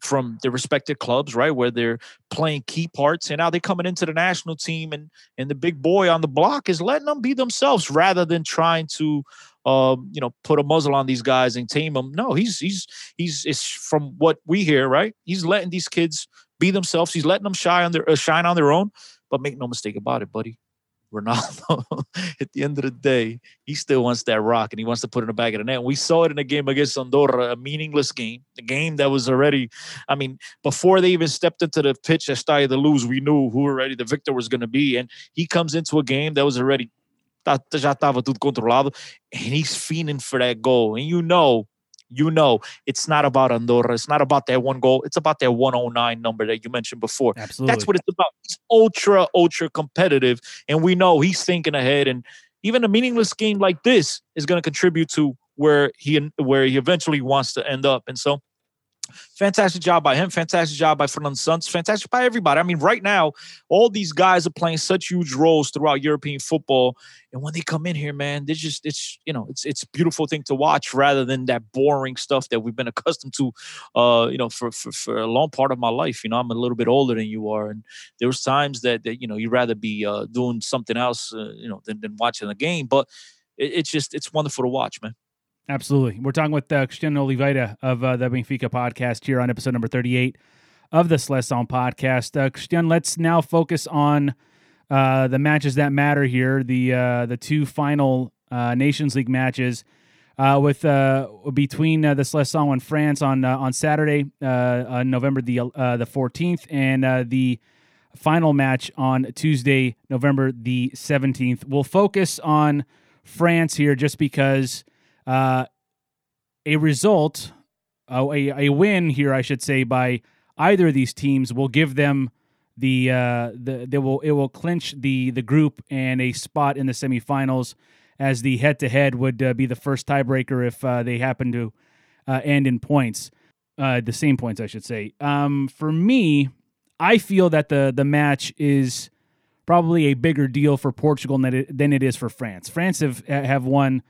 from their respective clubs, right, where they're playing key parts, and now they're coming into the national team, and and the big boy on the block is letting them be themselves rather than trying to, um, you know, put a muzzle on these guys and tame them. No, he's he's he's it's from what we hear, right? He's letting these kids be themselves. He's letting them shine on their uh, shine on their own. But make no mistake about it, buddy. Ronaldo, at the end of the day, he still wants that rock and he wants to put it in the back of the net. We saw it in a game against Andorra, a meaningless game, a game that was already, I mean, before they even stepped into the pitch that started to lose, we knew who already the victor was going to be. And he comes into a game that was already, já estava tudo controlado, and he's fiending for that goal. And you know, you know it's not about Andorra. It's not about that one goal. It's about that 109 number that you mentioned before. Absolutely. That's what it's about. He's ultra, ultra competitive. And we know he's thinking ahead. And even a meaningless game like this is going to contribute to where he where he eventually wants to end up. And so Fantastic job by him. Fantastic job by Fernando Santos. Fantastic by everybody. I mean, right now, all these guys are playing such huge roles throughout European football. And when they come in here, man, they're just it's you know it's it's a beautiful thing to watch rather than that boring stuff that we've been accustomed to, uh, you know, for, for for a long part of my life. You know, I'm a little bit older than you are, and there was times that that you know you'd rather be uh, doing something else, uh, you know, than, than watching the game. But it, it's just it's wonderful to watch, man. Absolutely. We're talking with uh, Cristiano Oliveira of uh, the Benfica podcast here on episode number 38 of the Seleção podcast. Uh, Cristiano, let's now focus on uh, the matches that matter here, the uh, the two final uh, Nations League matches uh, with uh, between the Seleção and France on on Saturday, uh, November the the 14th, and the final match on Tuesday, November the 17th. We'll focus on France here just because uh, a result, uh, a, a win here, I should say, by either of these teams will give them the uh, the they will it will clinch the the group and a spot in the semifinals as the head to head would uh, be the first tiebreaker if uh, they happen to uh, end in points, uh, the same points I should say. Um, for me, I feel that the the match is probably a bigger deal for Portugal than it, than it is for France. France have have won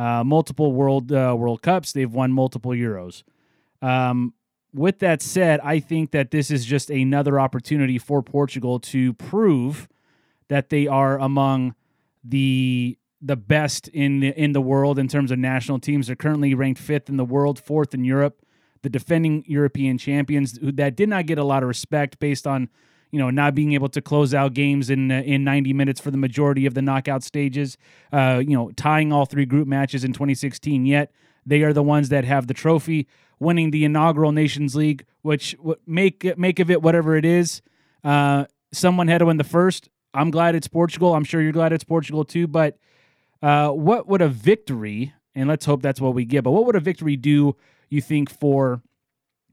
uh, multiple World uh, World Cups. They've won multiple Euros. Um, with that said, I think that this is just another opportunity for Portugal to prove that they are among the the best in the, in the world in terms of national teams. They're currently ranked fifth in the world, fourth in Europe. The defending European champions that did not get a lot of respect based on you know, not being able to close out games in uh, in 90 minutes for the majority of the knockout stages, uh, you know, tying all three group matches in 2016. Yet they are the ones that have the trophy, winning the inaugural Nations League, which make make of it whatever it is. Uh, someone had to win the first. I'm glad it's Portugal. I'm sure you're glad it's Portugal too. But uh, what would a victory, and let's hope that's what we get, but what would a victory do, you think, for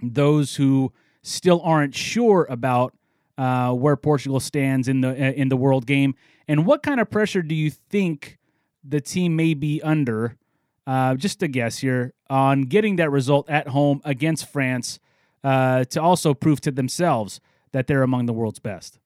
those who still aren't sure about uh, where Portugal stands in the uh, in the world game, and what kind of pressure do you think the team may be under uh, just a guess here, on getting that result at home against France uh, to also prove to themselves that they're among the world's best?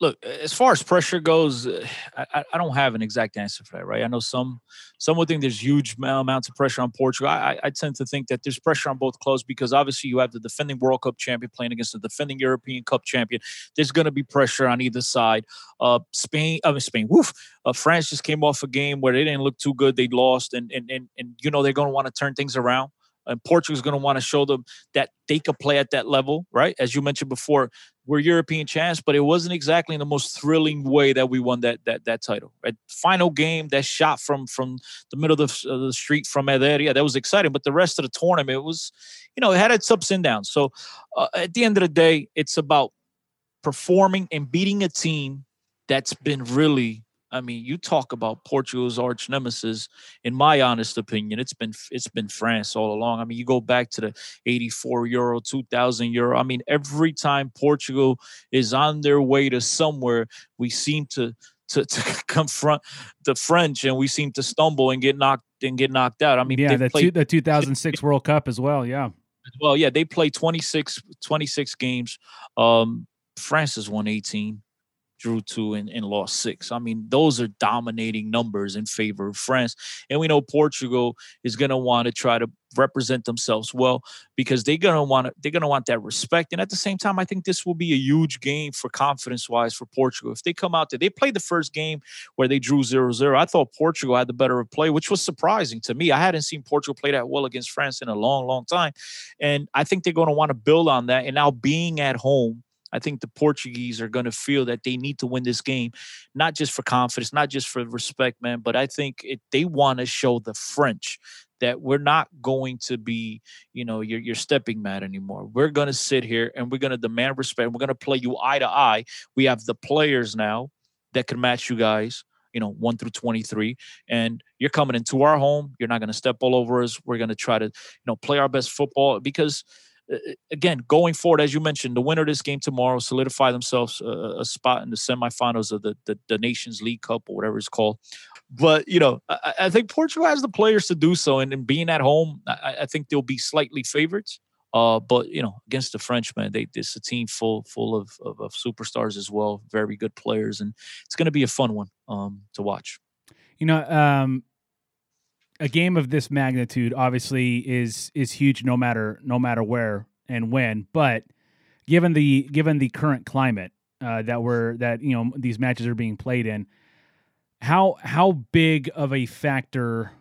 Look as far as pressure goes uh, I, I don't have an exact answer for that right? I know some some would think there's huge amounts of pressure on portugal. I, I tend to think that there's pressure on both clubs because obviously you have the defending world cup champion playing against the defending european cup champion. There's going to be pressure on either side. Uh spain i mean spain woof! Uh, france just came off a game where they didn't look too good. They lost and and and, and you know they're going to want to turn things around and Portugal's going to want to show them that they could play at that level, right? As you mentioned before, we're European champs, but it wasn't exactly in the most thrilling way that we won that that that title. Right? Final game, that shot from from the middle of the, the street from Eder, that was exciting. But the rest of the tournament was, you know, it had its ups and downs. So uh, at the end of the day, it's about performing and beating a team that's been really I mean, you talk about Portugal's arch nemesis. In my honest opinion, it's been it's been France all along. I mean, you go back to the 84 euro, 2000 euro. I mean, every time Portugal is on their way to somewhere, we seem to to, to confront the French and we seem to stumble and get knocked and get knocked out. I mean, yeah, the, played, two, the 2006 World Cup as well. Yeah. Well, yeah, they played 26, 26 games. Um, France has won 18 drew two and, and lost six. I mean, those are dominating numbers in favor of France. And we know Portugal is going to want to try to represent themselves well because they're going to want they're going to want that respect. And at the same time, I think this will be a huge game for confidence wise for Portugal. If they come out there, they played the first game where they drew 0-0. I thought Portugal had the better of play, which was surprising to me. I hadn't seen Portugal play that well against France in a long, long time. And I think they're going to want to build on that. And now being at home I think the Portuguese are going to feel that they need to win this game, not just for confidence, not just for respect, man, but I think it, they want to show the French that we're not going to be, you know, your, your stepping mat anymore. We're going to sit here and we're going to demand respect. We're going to play you eye to eye. We have the players now that can match you guys you know, one through 23. And you're coming into our home. You're not going to step all over us. We're going to try to, you know, play our best football because again, going forward, as you mentioned, the winner of this game tomorrow solidify themselves a, a spot in the semifinals of the, the, the Nations League Cup or whatever it's called. But you know, I, I think Portugal has the players to do so, and, and being at home, I, I, think they'll be slightly favorites. Uh, but you know, against the Frenchmen, they it's a team full full of, of, of superstars as well, very good players, and it's going to be a fun one um, to watch. You know, um, a game of this magnitude obviously is is huge no matter no matter where and when but given the given the current climate uh, that we're that you know these matches are being played in how how big of a factor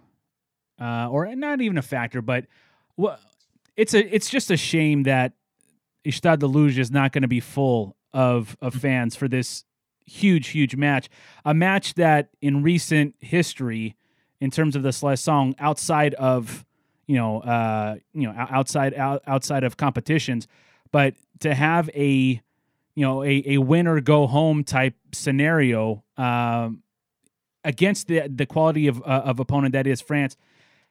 uh, or not even a factor but well it's a it's just a shame that Stade de Luz is not going to be full of of fans for this huge huge match a match that in recent history in terms of this Seleção outside of you know uh you know outside out, outside of competitions. But to have a you know a, a win or go home type scenario um against the the quality of uh, of opponent that is France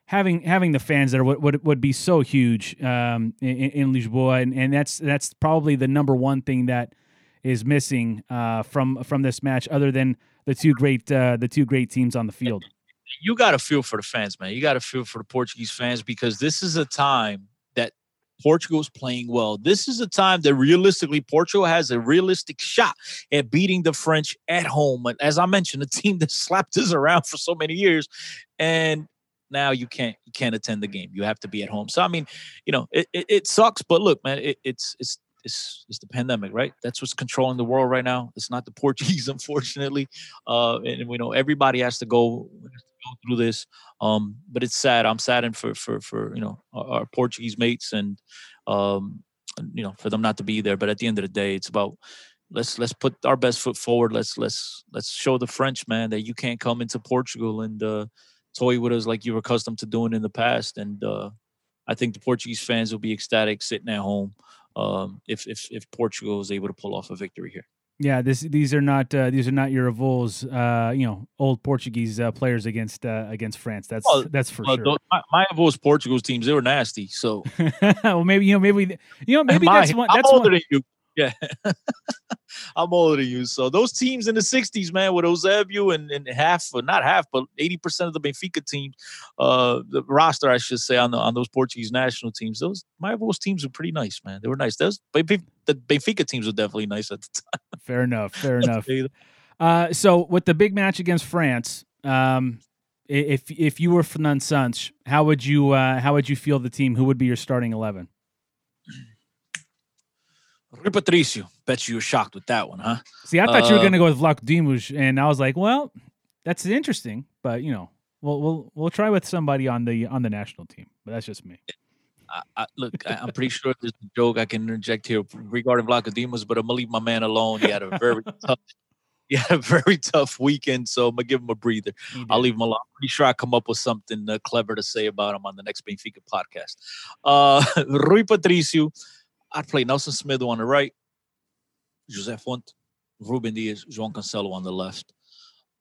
having having the fans there would would, would be so huge um in, in Lisboa. And, and that's that's probably the number one thing that is missing uh from from this match other than the two great uh the two great teams on the field you got to feel for the fans, man. You got to feel for the Portuguese fans because this is a time that Portugal's playing well. This is a time that realistically Portugal has a realistic shot at beating the French at home. As I mentioned, a team that slapped us around for so many years, and now you can't you can't attend the game. You have to be at home. So I mean, you know, it, it, it sucks, but look, man, it, it's it's it's, it's the pandemic, right? That's what's controlling the world right now. It's not the Portuguese, unfortunately. Uh, and we know everybody has to go go through this. Um, but it's sad. I'm saddened for for for you know our, our Portuguese mates and um, you know for them not to be there. But at the end of the day, it's about let's let's put our best foot forward. Let's let's let's show the French man that you can't come into Portugal and uh, toy with us like you were accustomed to doing in the past. And uh, I think the Portuguese fans will be ecstatic sitting at home um, if if if Portugal is able to pull off a victory here. Yeah, this these are not uh, these are not your Vols, uh, you know, old Portuguese uh, players against uh, against France. That's well, that's for well, sure. My, my Portugal's teams they were nasty. So well, maybe you know maybe you know maybe my, that's one. I'm that's older one. than you. Yeah. I'm older than you. So those teams in the 60s, man, with Eusebio and, and half, or not half, but 80% of the Benfica team, uh, the roster, I should say, on the, on those Portuguese national teams, those my those teams were pretty nice, man. They were nice. Those the Benfica teams were definitely nice at the time. Fair enough. Fair enough. Uh, so with the big match against France, um, if if you were Fernando Santos, how would you uh, how would you feel the team? Who would be your starting eleven? Rui Patricio. Bet you were shocked with that one, huh? See, I thought uh, you were going to go with Vlachodimos, and I was like, well, that's interesting, but you know, we'll we'll we'll try with somebody on the on the national team. But that's just me. I, I, look, I, am pretty sure there's a joke I can interject here regarding Vlachodimos, but I'm gonna leave my man alone. He had a very tough, he had a very tough weekend, so I'm gonna give him a breather. I'll leave him alone. I'm pretty sure I come up with something uh, clever to say about him on the next Benfica podcast. Uh, Rui Patricio I'd play Nelson Semedo on the right, José Fonte, Ruben Dias, João Cancelo on the left.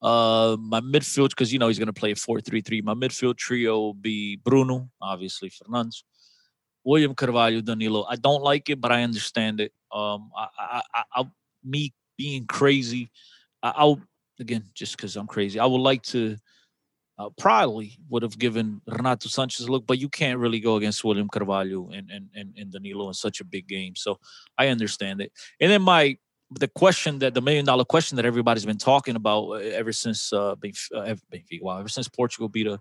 Uh, my midfield, because you know he's going to play 4 3 3. My midfield trio will be Bruno, obviously, Fernandes, William Carvalho, Danilo. I don't like it, but I understand it. Um, I, I, I, I me being crazy, I, I'll, again, just because I'm crazy, I would like to uh, probably would have given Renato Sanches a look, but you can't really go against William Carvalho and, and, and, and Danilo in such a big game. So I understand it. And then my the question that the million dollar question that everybody's been talking about uh, ever since uh, Benfica, well, ever since Portugal beat a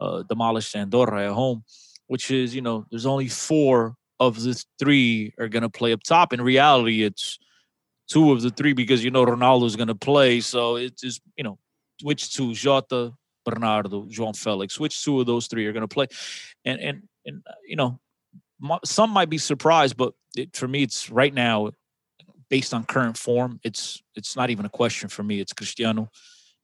uh, demolished Andorra at home, which is you know there's only four of the three are going to play up top. In reality, it's two of the three because you know Ronaldo's going to play, so it's just you know which two Jota, Bernardo, João Felix, which two of those three are going to play? And and and uh, you know, some might be surprised, but it, for me, it's right now based on current form. It's it's not even a question for me. It's Cristiano,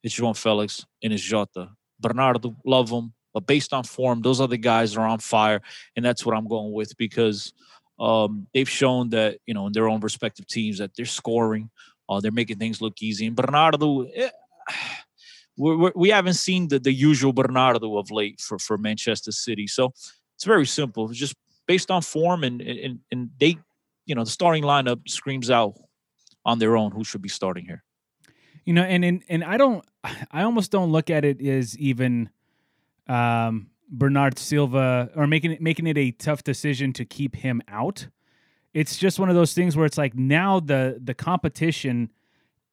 it's João Felix, and it's Jota. Bernardo, love him, but based on form, those other guys are on fire, and that's what I'm going with because um, they've shown that you know in their own respective teams that they're scoring, uh, they're making things look easy. And Bernardo. Eh, we're, we have not seen the, the usual Bernardo of late for, for Manchester City. So it's very simple. It's just based on form and, and, and they, you know, the starting lineup screams out on their own who should be starting here. You know, and and, and I don't, I almost don't look at it as even um, Bernardo Silva or making it making it a tough decision to keep him out. It's just one of those things where it's like now the the competition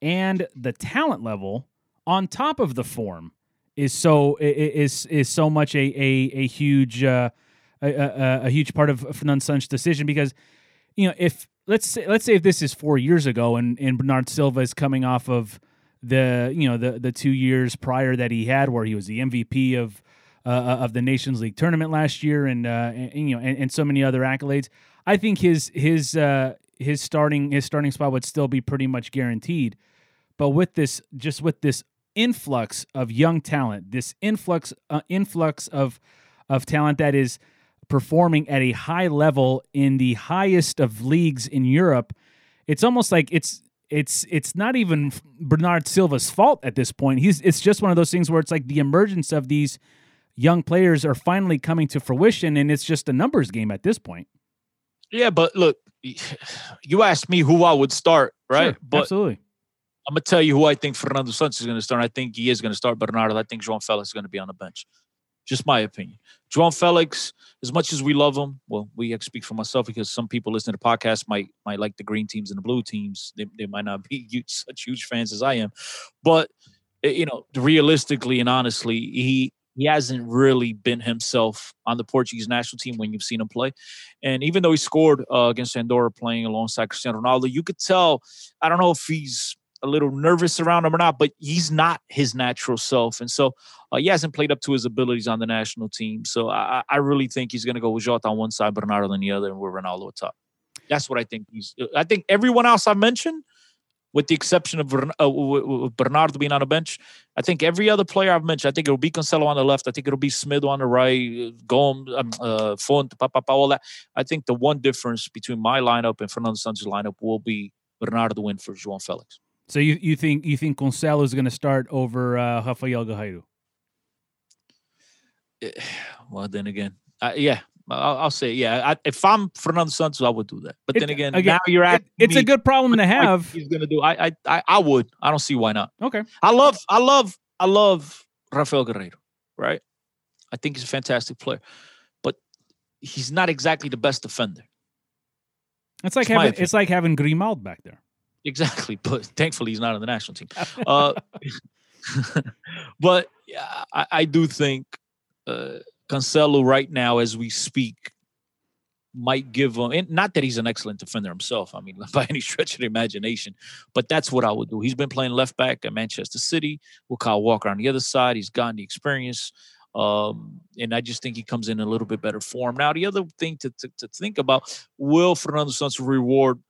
and the talent level on top of the form is so is is so much a a, a huge uh, a, a, a, huge part of Fernando Santos's decision because you know if let's say let's say if this is four years ago and and Bernardo Silva is coming off of the you know the the two years prior that he had where he was the MVP of uh, uh, of the Nations League tournament last year and, uh, and you know and, and, so many other accolades I think his his uh, his starting his starting spot would still be pretty much guaranteed. But with this just with this influx of young talent, this influx uh, influx of of talent that is performing at a high level in the highest of leagues in Europe. It's almost like it's it's it's not even Bernardo Silva's fault at this point. He's it's just one of those things where it's like the emergence of these young players are finally coming to fruition and it's just a numbers game at this point. Yeah, but look, you asked me who I would start, right? Sure, but absolutely. I'm gonna tell you who I think Fernando Santos is gonna start. I think he is gonna start Bernardo. I think João Felix is gonna be on the bench. Just my opinion. João Felix, as much as we love him, well, we speak for myself because some people listening to the podcast might might like the green teams and the blue teams. They, they might not be huge, such huge fans as I am, but eh, you know, realistically and honestly, he he hasn't really been himself on the Portuguese national team when you've seen him play. And even though he scored uh, against Andorra playing alongside Cristiano Ronaldo, you could tell. I don't know if he's a little nervous around him or not, but he's not his natural self. And so uh, he hasn't played up to his abilities on the national team. So I, I really think he's going to go with Jota on one side, Bernardo on the other, and with Ronaldo top. That's what I think. He's. I think everyone else I mentioned, with the exception of uh, Bernardo being on the bench, I think every other player I've mentioned, I think it'll be Cancelo on the left. I think it'll be Semedo on the right, Gomes, um, uh, Fonte, Papa, all that. I think the one difference between my lineup and Fernando Santos' lineup will be Bernardo win for João Felix. So you, you think you think Cancelo is going to start over uh, Rafael Guerreiro? Well, then again, uh, yeah, I'll, I'll say yeah. I, if I'm Fernando Santos, I would do that. But It- then again, again, now you're at It- it's a good problem to have. He's gonna do. I, I I I would. I don't see why not. Okay. I love I love I love Rafael Guerreiro. Right. I think he's a fantastic player, but he's not exactly the best defender. It's like It's having it's like having Grimaldo back there. Exactly, but thankfully he's not on the national team. Uh, but yeah, I, I do think uh, Cancelo right now, as we speak, might give him. And not that he's an excellent defender himself. I mean, by any stretch of the imagination, but that's what I would do. He's been playing left back at Manchester City with Kyle Walker on the other side. He's gotten the experience. Um, and I just think he comes in a little bit better form. Now, the other thing to, to, to think about will Fernando Santos reward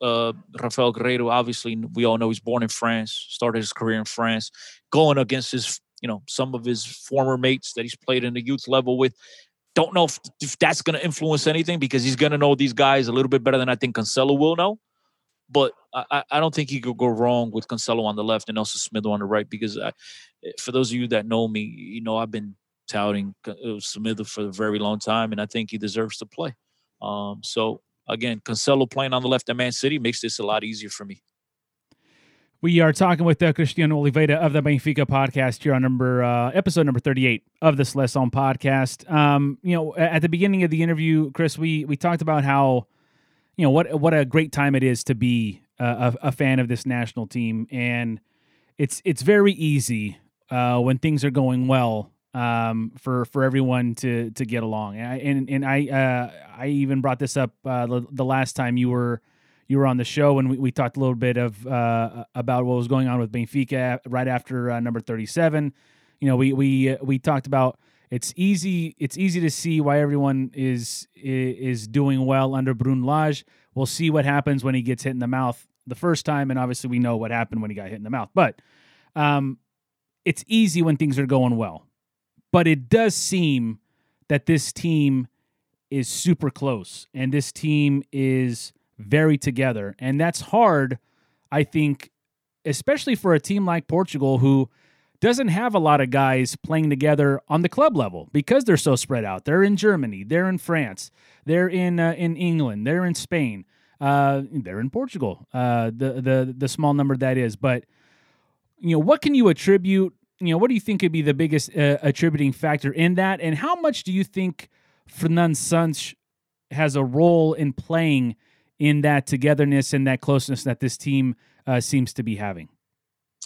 uh, Rafael Guerreiro? Obviously, we all know he's born in France, started his career in France, going against his, you know, some of his former mates that he's played in the youth level with. Don't know if, if that's going to influence anything because he's going to know these guys a little bit better than I think Cancelo will know. But I, I- don't think he could go wrong with Cancelo on the left and Nelson Semedo on the right because I, for those of you that know me, you know I've been touting uh, Semedo for a very long time, and I think he deserves to play. Um, so again, Cancelo playing on the left at Man City makes this a lot easier for me. We are talking with uh, Cristiano Oliveira of the Benfica podcast here on number uh, episode number thirty eight of the Seleção podcast. Um, you know, at the beginning of the interview, Chris, we we talked about how you know what what a great time it is to be a, a fan of this national team, and it's it's very easy uh, when things are going well um, for for everyone to to get along. And I, and, and I uh, I even brought this up uh, the, the last time you were you were on the show and we, we talked a little bit of uh, about what was going on with Benfica right after uh, number 37 you know we we uh, we talked about it's easy it's easy to see why everyone is is doing well under Bruno Lage. We'll see what happens when he gets hit in the mouth the first time and obviously we know what happened when he got hit in the mouth. But um it's easy when things are going well but it does seem that this team is super close and this team is very together. And that's hard, I think, especially for a team like Portugal who doesn't have a lot of guys playing together on the club level because they're so spread out. They're in Germany, they're in France, they're in uh, in England, they're in Spain, uh, they're in Portugal. Uh, the the the small number that is, but you know, what can you attribute? You know, what do you think could be the biggest uh, attributing factor in that, and how much do you think Fernando Santos has a role in playing in that togetherness and that closeness that this team uh, seems to be having?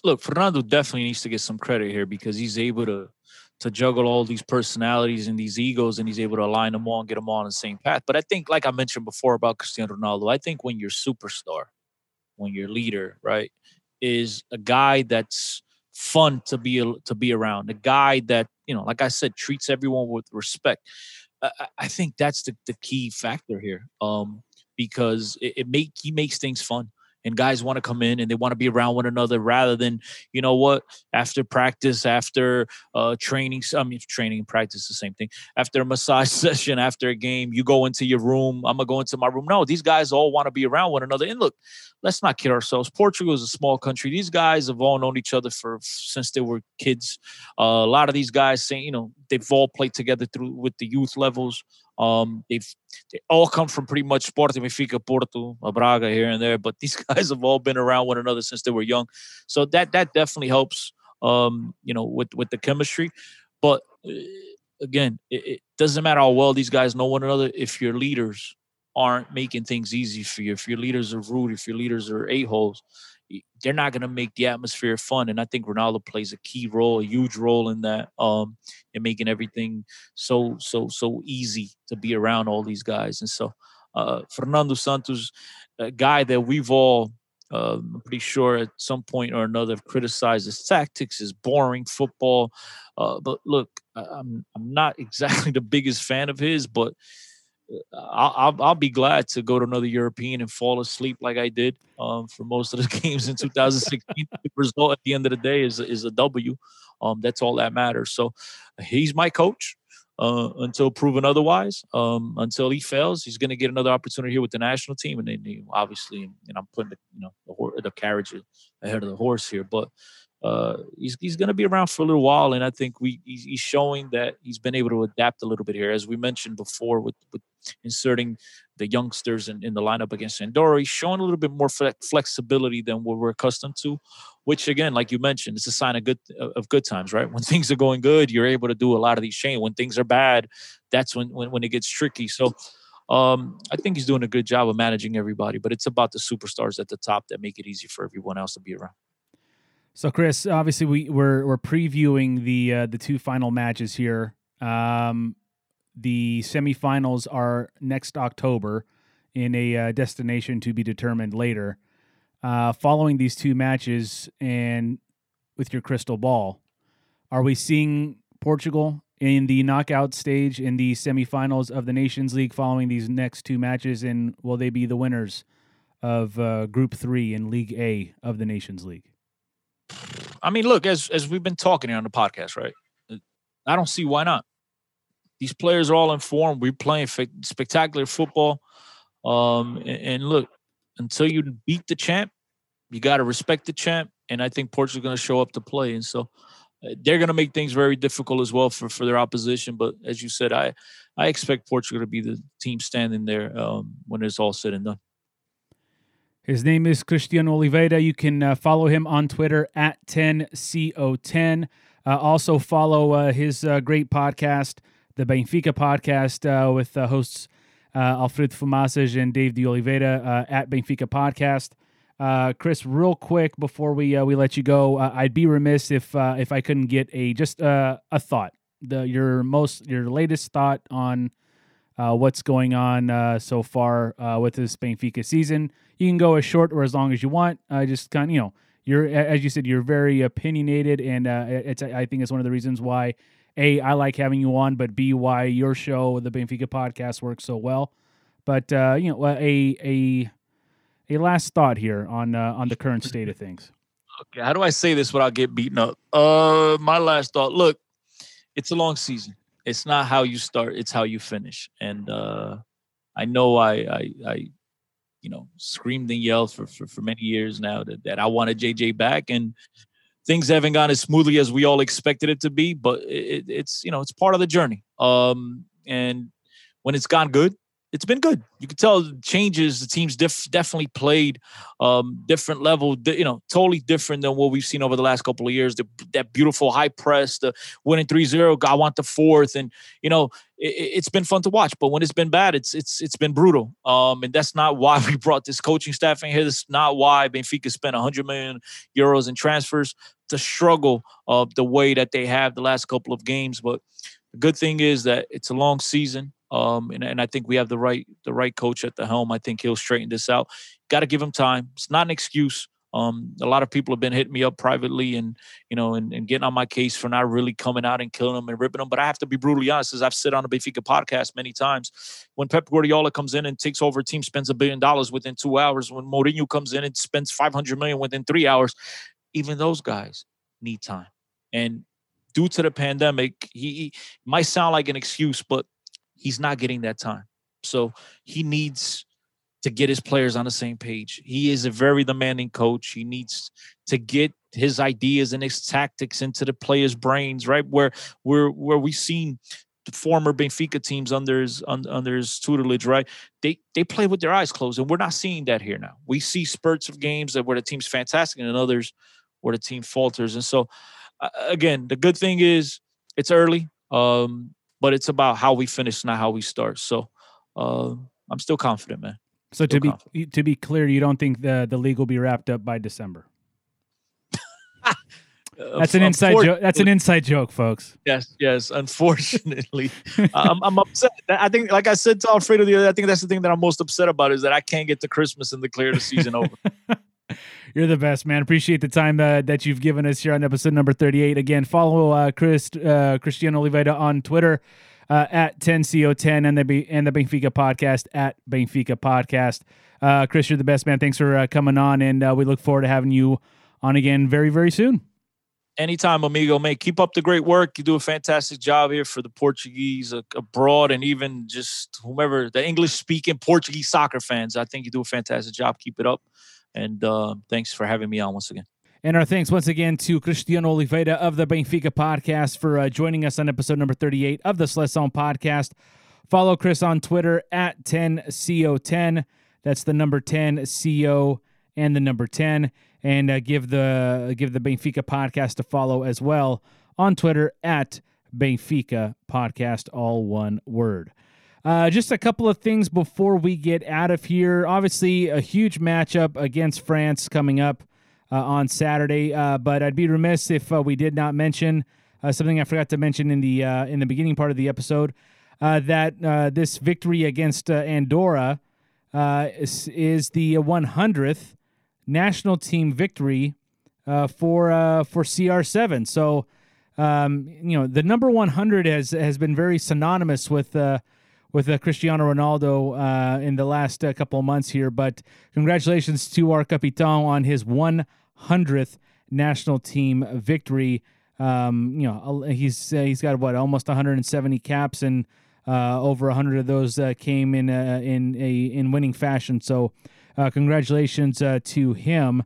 Look, Fernando definitely needs to get some credit here because he's able to to juggle all these personalities and these egos, and he's able to align them all and get them all on the same path. But I think, like I mentioned before about Cristiano Ronaldo, I think when you're superstar, when you're leader, right, is a guy that's fun to be to be around. A guy that you know, like I said, treats everyone with respect. I, I- think that's the, the key factor here, um, because it, it make he makes things fun, and guys want to come in and they want to be around one another rather than you know what after practice, after uh, training. I mean, training and practice the same thing. After a massage session, after a game, you go into your room. I'm gonna go into my room. No, these guys all want to be around one another. And look, let's not kid ourselves. Portugal is a small country. These guys have all known each other for since they were kids. Uh, a lot of these guys say, you know, they've all played together through with the youth levels. Um, they've they all come from pretty much Sporting Benfica, Porto, Braga here and there, but these guys have all been around one another since they were young. So that that definitely helps. Um, you know, with with the chemistry, but uh, again, it, it doesn't matter how well these guys know one another if your leaders aren't making things easy for you. If your leaders are rude, if your leaders are a holes, they're not going to make the atmosphere fun. And I think Ronaldo plays a key role, a huge role in that, um, in making everything so so so easy to be around all these guys. And so, uh, Fernando Santos, a guy that we've all. Uh, I'm pretty sure at some point or another criticized his tactics, his boring football. Uh, but look, I'm I'm not exactly the biggest fan of his, but I'll, I'll be glad to go to another European and fall asleep like I did um, for most of the games in 2016. the result at the end of the day is is a W. Um, that's all that matters. So he's my coach uh, until proven otherwise. Um, until he fails, he's going to get another opportunity here with the national team, and then he, obviously, and I'm putting the you know the, the carriage ahead of the horse here, but. uh, he's he's going to be around for a little while, and I think we he's, he's, showing that he's been able to adapt a little bit here, as we mentioned before, with with inserting the youngsters in, in the lineup against Andorra. Showing a little bit more flexibility than what we're accustomed to, which again, like you mentioned, it's a sign of good of good times, right? When things are going good, you're able to do a lot of these changes. When things are bad, that's when when, when it gets tricky. So. Um, I think he's doing a good job of managing everybody, but it's about the superstars at the top that make it easy for everyone else to be around. So, Chris, obviously we we're we're previewing the uh, the two final matches here. Um, the semifinals are next October in a uh, destination to be determined later. Uh, following these two matches and with your crystal ball, are we seeing Portugal in the knockout stage in the semifinals of the Nations League following these next two matches? And will they be the winners of uh, Group Three in League A of the Nations League? I mean, look, as as we've been talking here on the podcast, right? I don't see why not. These players are all informed. We're playing spectacular football. Um, and, and look, until you beat the champ, you got to respect the champ. And I think Portugal's going to show up to play. And so uh, they're going to make things very difficult as well for, for their opposition. But as you said, I I expect Portugal to be the team standing there um, when it's all said and done. His name is Cristiano Oliveira. You can uh, follow him on Twitter at 10CO10. Uh, also, follow uh, his uh, great podcast, the Benfica podcast, uh, with uh, hosts Alfredo Fumaças and Dave de Oliveira uh, at Benfica Podcast. Uh, Chris, real quick before we uh, we let you go, I'd be remiss if if I couldn't get a just a thought, the your most your latest thought on what's going on so far with this Benfica season you can go as short or as long as you want. I just kind of, you know, you're as you said, you're very opinionated, and uh, it's I think it's one of the reasons why a I like having you on, but b why your show, the Benfica podcast, works so well. But uh, you know, a a a last thought here on uh, on the current state of things. Okay, how do I say this without get beaten up? Uh, my last thought. Look, it's a long season. It's not how you start; it's how you finish. And uh, I know I I, I you know screamed and yelled for for, for many years now that, that I wanted JJ back and things haven't gone as smoothly as we all expected it to be but it, it's you know it's part of the journey um and when it's gone good it's been good. You can tell changes. The team's def- definitely played um, different level. you know, totally different than what we've seen over the last couple of years. The, that beautiful high press, the winning 3-0, I want the fourth, and you know, it, has been fun to watch. But when it's been bad, it's it's it's been brutal. Um, and that's not why we brought this coaching staff in here. That's not why Benfica spent 100 million euros in transfers to struggle of the way that they have the last couple of games. But the good thing is that it's a long season. Um, and, and I think we have the right the right coach at the helm. I think he'll straighten this out. Got to give him time. It's not an excuse. Um, a lot of people have been hitting me up privately and you know and, and, getting on my case for not really coming out and killing them and ripping them. But I have to be brutally honest, as I've said on the Benfica podcast many times. When Pep Guardiola comes in and takes over a team, spends a billion dollars within two hours. When Mourinho comes in and spends five hundred million within three hours, even those guys need time. And due to the pandemic, he, he might sound like an excuse, but he's not getting that time. So he needs to get his players on the same page. He is a very demanding coach. He needs to get his ideas and his tactics into the players' brains, right? Where where where we've seen the former Benfica teams under his under his tutelage, right? They they play with their eyes closed, and we're not seeing that here now. We see spurts of games that where the team's fantastic, and others where the team falters. And so, uh, again, the good thing is it's early. Um, but it's about how we finish, not how we start. So uh, I'm still confident, man. So still to confident. be to be clear, you don't think the the league will be wrapped up by December? That's an inside joke. That's an inside joke, folks. Yes, yes. Unfortunately, I'm, I'm, upset. I think, like I said to Alfredo the other, I think that's the thing that I'm most upset about is that I can't get to Christmas and declare the season over. You're the best, man. Appreciate the time uh, that you've given us here on episode number 38. Again, follow uh, Chris uh, Cristiano Oliveira on Twitter uh, at 10CO10 and the and the Benfica podcast at Benfica podcast. Uh, Chris, you're the best, man. Thanks for uh, coming on, and we look forward to having you on again very, very soon. Anytime, amigo, mate. Keep up the great work. You do a fantastic job here for the Portuguese abroad and even just whomever the English speaking Portuguese soccer fans. I think you do a fantastic job. Keep it up. And uh, thanks for having me on once again. And our thanks once again to Cristiano Oliveira of the Benfica podcast for uh, joining us on episode number 38 of the Seleção podcast. Follow Chris on Twitter at 10CO10. That's the number 10CO and the number 10. And uh, give the give the Benfica podcast a follow as well on Twitter at Benfica podcast, all one word. Uh, just a couple of things before we get out of here. Obviously, a huge matchup against France coming up uh, on Saturday. Uh, but I'd be remiss if uh, we did not mention uh, something I forgot to mention in the uh, in the beginning part of the episode that this victory against Andorra is, is, the 100th national team victory for for CR7. So. Um, you know, the number 100 has has been very synonymous with with uh, Cristiano Ronaldo uh, in the last uh, couple of months here. But congratulations to our Capitan on his 100th national team victory. Um, you know, he's uh, he's got what almost 170 caps, and uh, over 100 of those came in in a in winning fashion. So, congratulations to him.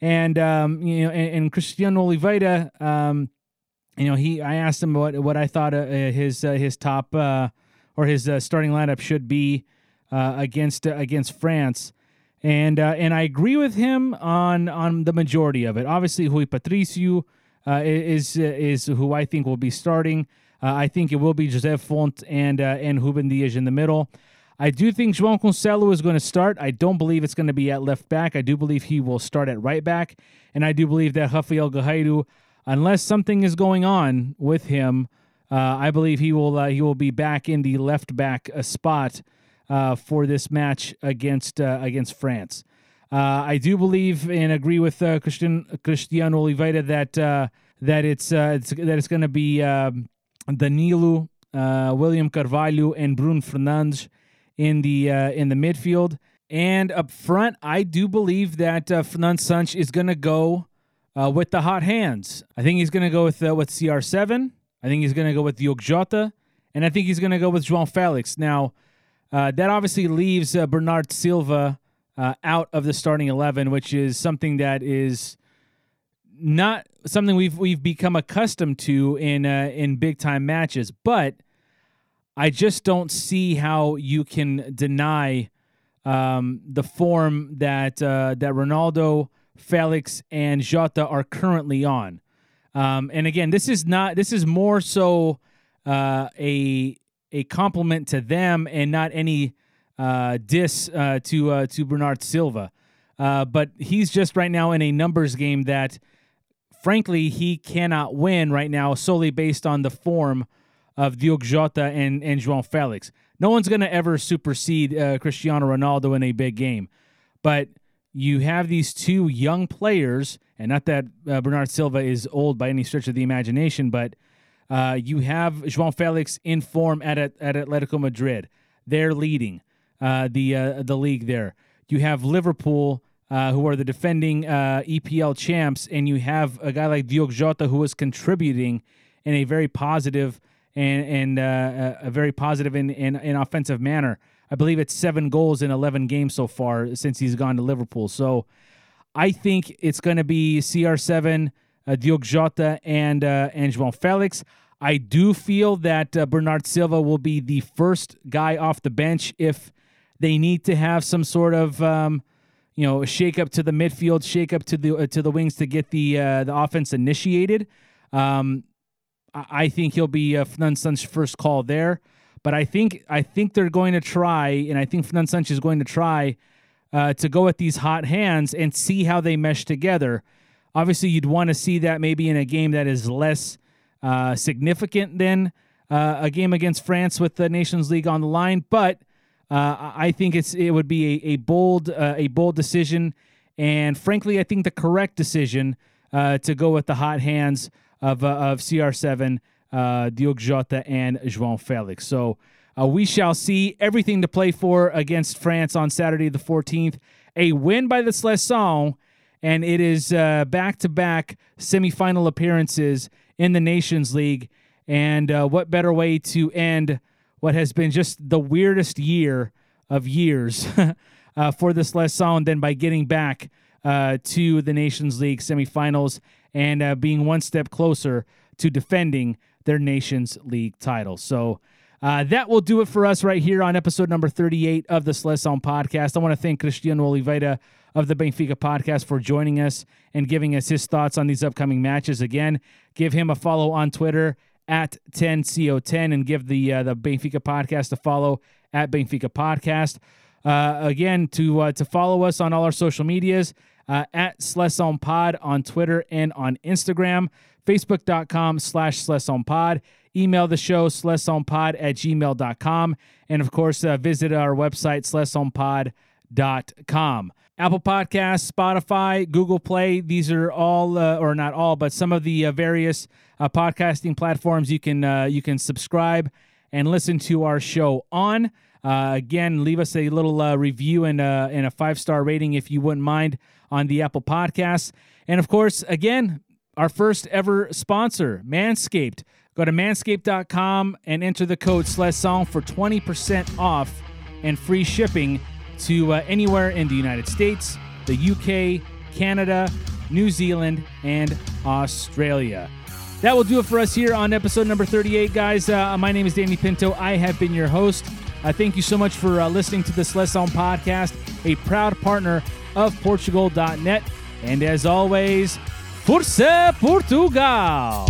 And um, you know, and, and Cristiano Oliveira, um, you know, he I asked him what what I thought his his top or his uh, starting lineup should be uh, against uh, against France. And uh, and I agree with him on on the majority of it. Obviously, Rui Patricio uh, is is who I think will be starting. I think it will be José Fonte and and Ruben Dias in the middle. I do think João Cancelo is going to start. I don't believe it's going to be at left back. I do believe he will start at right back, and I do believe that Rafael Guerreiro, unless something is going on with him, I believe he will uh, he will be back in the left back uh, spot uh, for this match against uh, against France. Uh, I do believe and agree with Christian Cristiano Oliveira that that it's, it's that it's going to be um, Danilo, William Carvalho, and Bruno Fernandes in the in the midfield. And up front, I do believe that uh, Fernando Santos is going to go with the hot hands. I think he's going to go with with CR7. I think he's going to go with Diogo Jota, and I think he's going to go with João Felix. Now, uh, that obviously leaves uh, Bernardo Silva uh, out of the starting eleven, which is something that is not something we've we've become accustomed to in uh, in big time matches. But I just don't see how you can deny um, the form that uh, that Ronaldo, Felix, and Jota are currently on. Um, and again, this is not this is more so uh, a a compliment to them and not any uh, diss uh, to uh, to Bernardo Silva. Uh, but he's just right now in a numbers game that, frankly, he cannot win right now solely based on the form of Diogo Jota and and João Felix. No one's going to ever supersede uh, Cristiano Ronaldo in a big game, but you have these two young players, and not that uh, Bernardo Silva is old by any stretch of the imagination, but uh, you have João Felix in form at at Atletico Madrid. They're leading uh, the uh, the league there. You have Liverpool, uh, who are the defending uh, EPL champs, and you have a guy like Diogo Jota who is contributing in a very positive and and a very positive and in, in offensive manner. I believe it's seven goals in 11 games so far since he's gone to Liverpool. So I think it's going to be CR7, uh, Diogo Jota, and, uh, and João Felix. I do feel that uh, Bernardo Silva will be the first guy off the bench if they need to have some sort of um, you know shake up to the midfield, shake up to the uh, to the wings to get the uh, the offense initiated. Um, I think he'll be uh, Fernando's first call there. But I think I think they're going to try, and I think Fernando Santos is going to try uh, to go at these hot hands and see how they mesh together. Obviously, you'd want to see that maybe in a game that is less uh, significant than uh, a game against France with the Nations League on the line. But uh, I think it's it would be a, a bold uh, a bold decision, and frankly, I think the correct decision uh, to go with the hot hands of of CR7 uh, Diogo Jota and João Felix. So uh, we shall see everything to play for against France on Saturday the 14th. A win by the Seleção, and it is back to back semifinal appearances in the Nations League. And uh, what better way to end what has been just the weirdest year of years uh, for the Seleção than by getting back uh, to the Nations League semifinals and uh, being one step closer to defending their Nations League title. So uh, that will do it for us right here on episode number 38 of the Seleção podcast. I want to thank Cristiano Oliveira of the Benfica podcast for joining us and giving us his thoughts on these upcoming matches. Again, give him a follow on Twitter at 10CO10 and give the uh, the Benfica podcast a follow at Benfica podcast. Uh, again, to uh, to follow us on all our social medias uh, at Seleção Pod on Twitter and on Instagram, facebook.com slash Pod. Email the show, selecaopod at gmail.com. And of course, uh, visit our website, selecaopod.com. Apple Podcasts, Spotify, Google Play. These are all, uh, or not all, but some of the uh, various uh, podcasting platforms you can uh, you can subscribe and listen to our show on. Uh, again, leave us a little review and, and a five star rating if you wouldn't mind on the Apple Podcasts. And of course, again, our first ever sponsor, Manscaped. Go to manscaped.com and enter the code SELECAO for 20% off and free shipping to uh, anywhere in the United States, the UK, Canada, New Zealand, and Australia. That will do it for us here on episode number 38, guys. Uh, my name is Danny Pinto. I have been your host. Uh, thank you so much for uh, listening to the Seleção podcast, a proud partner of Portugoal.net. And as always, Força Portugal!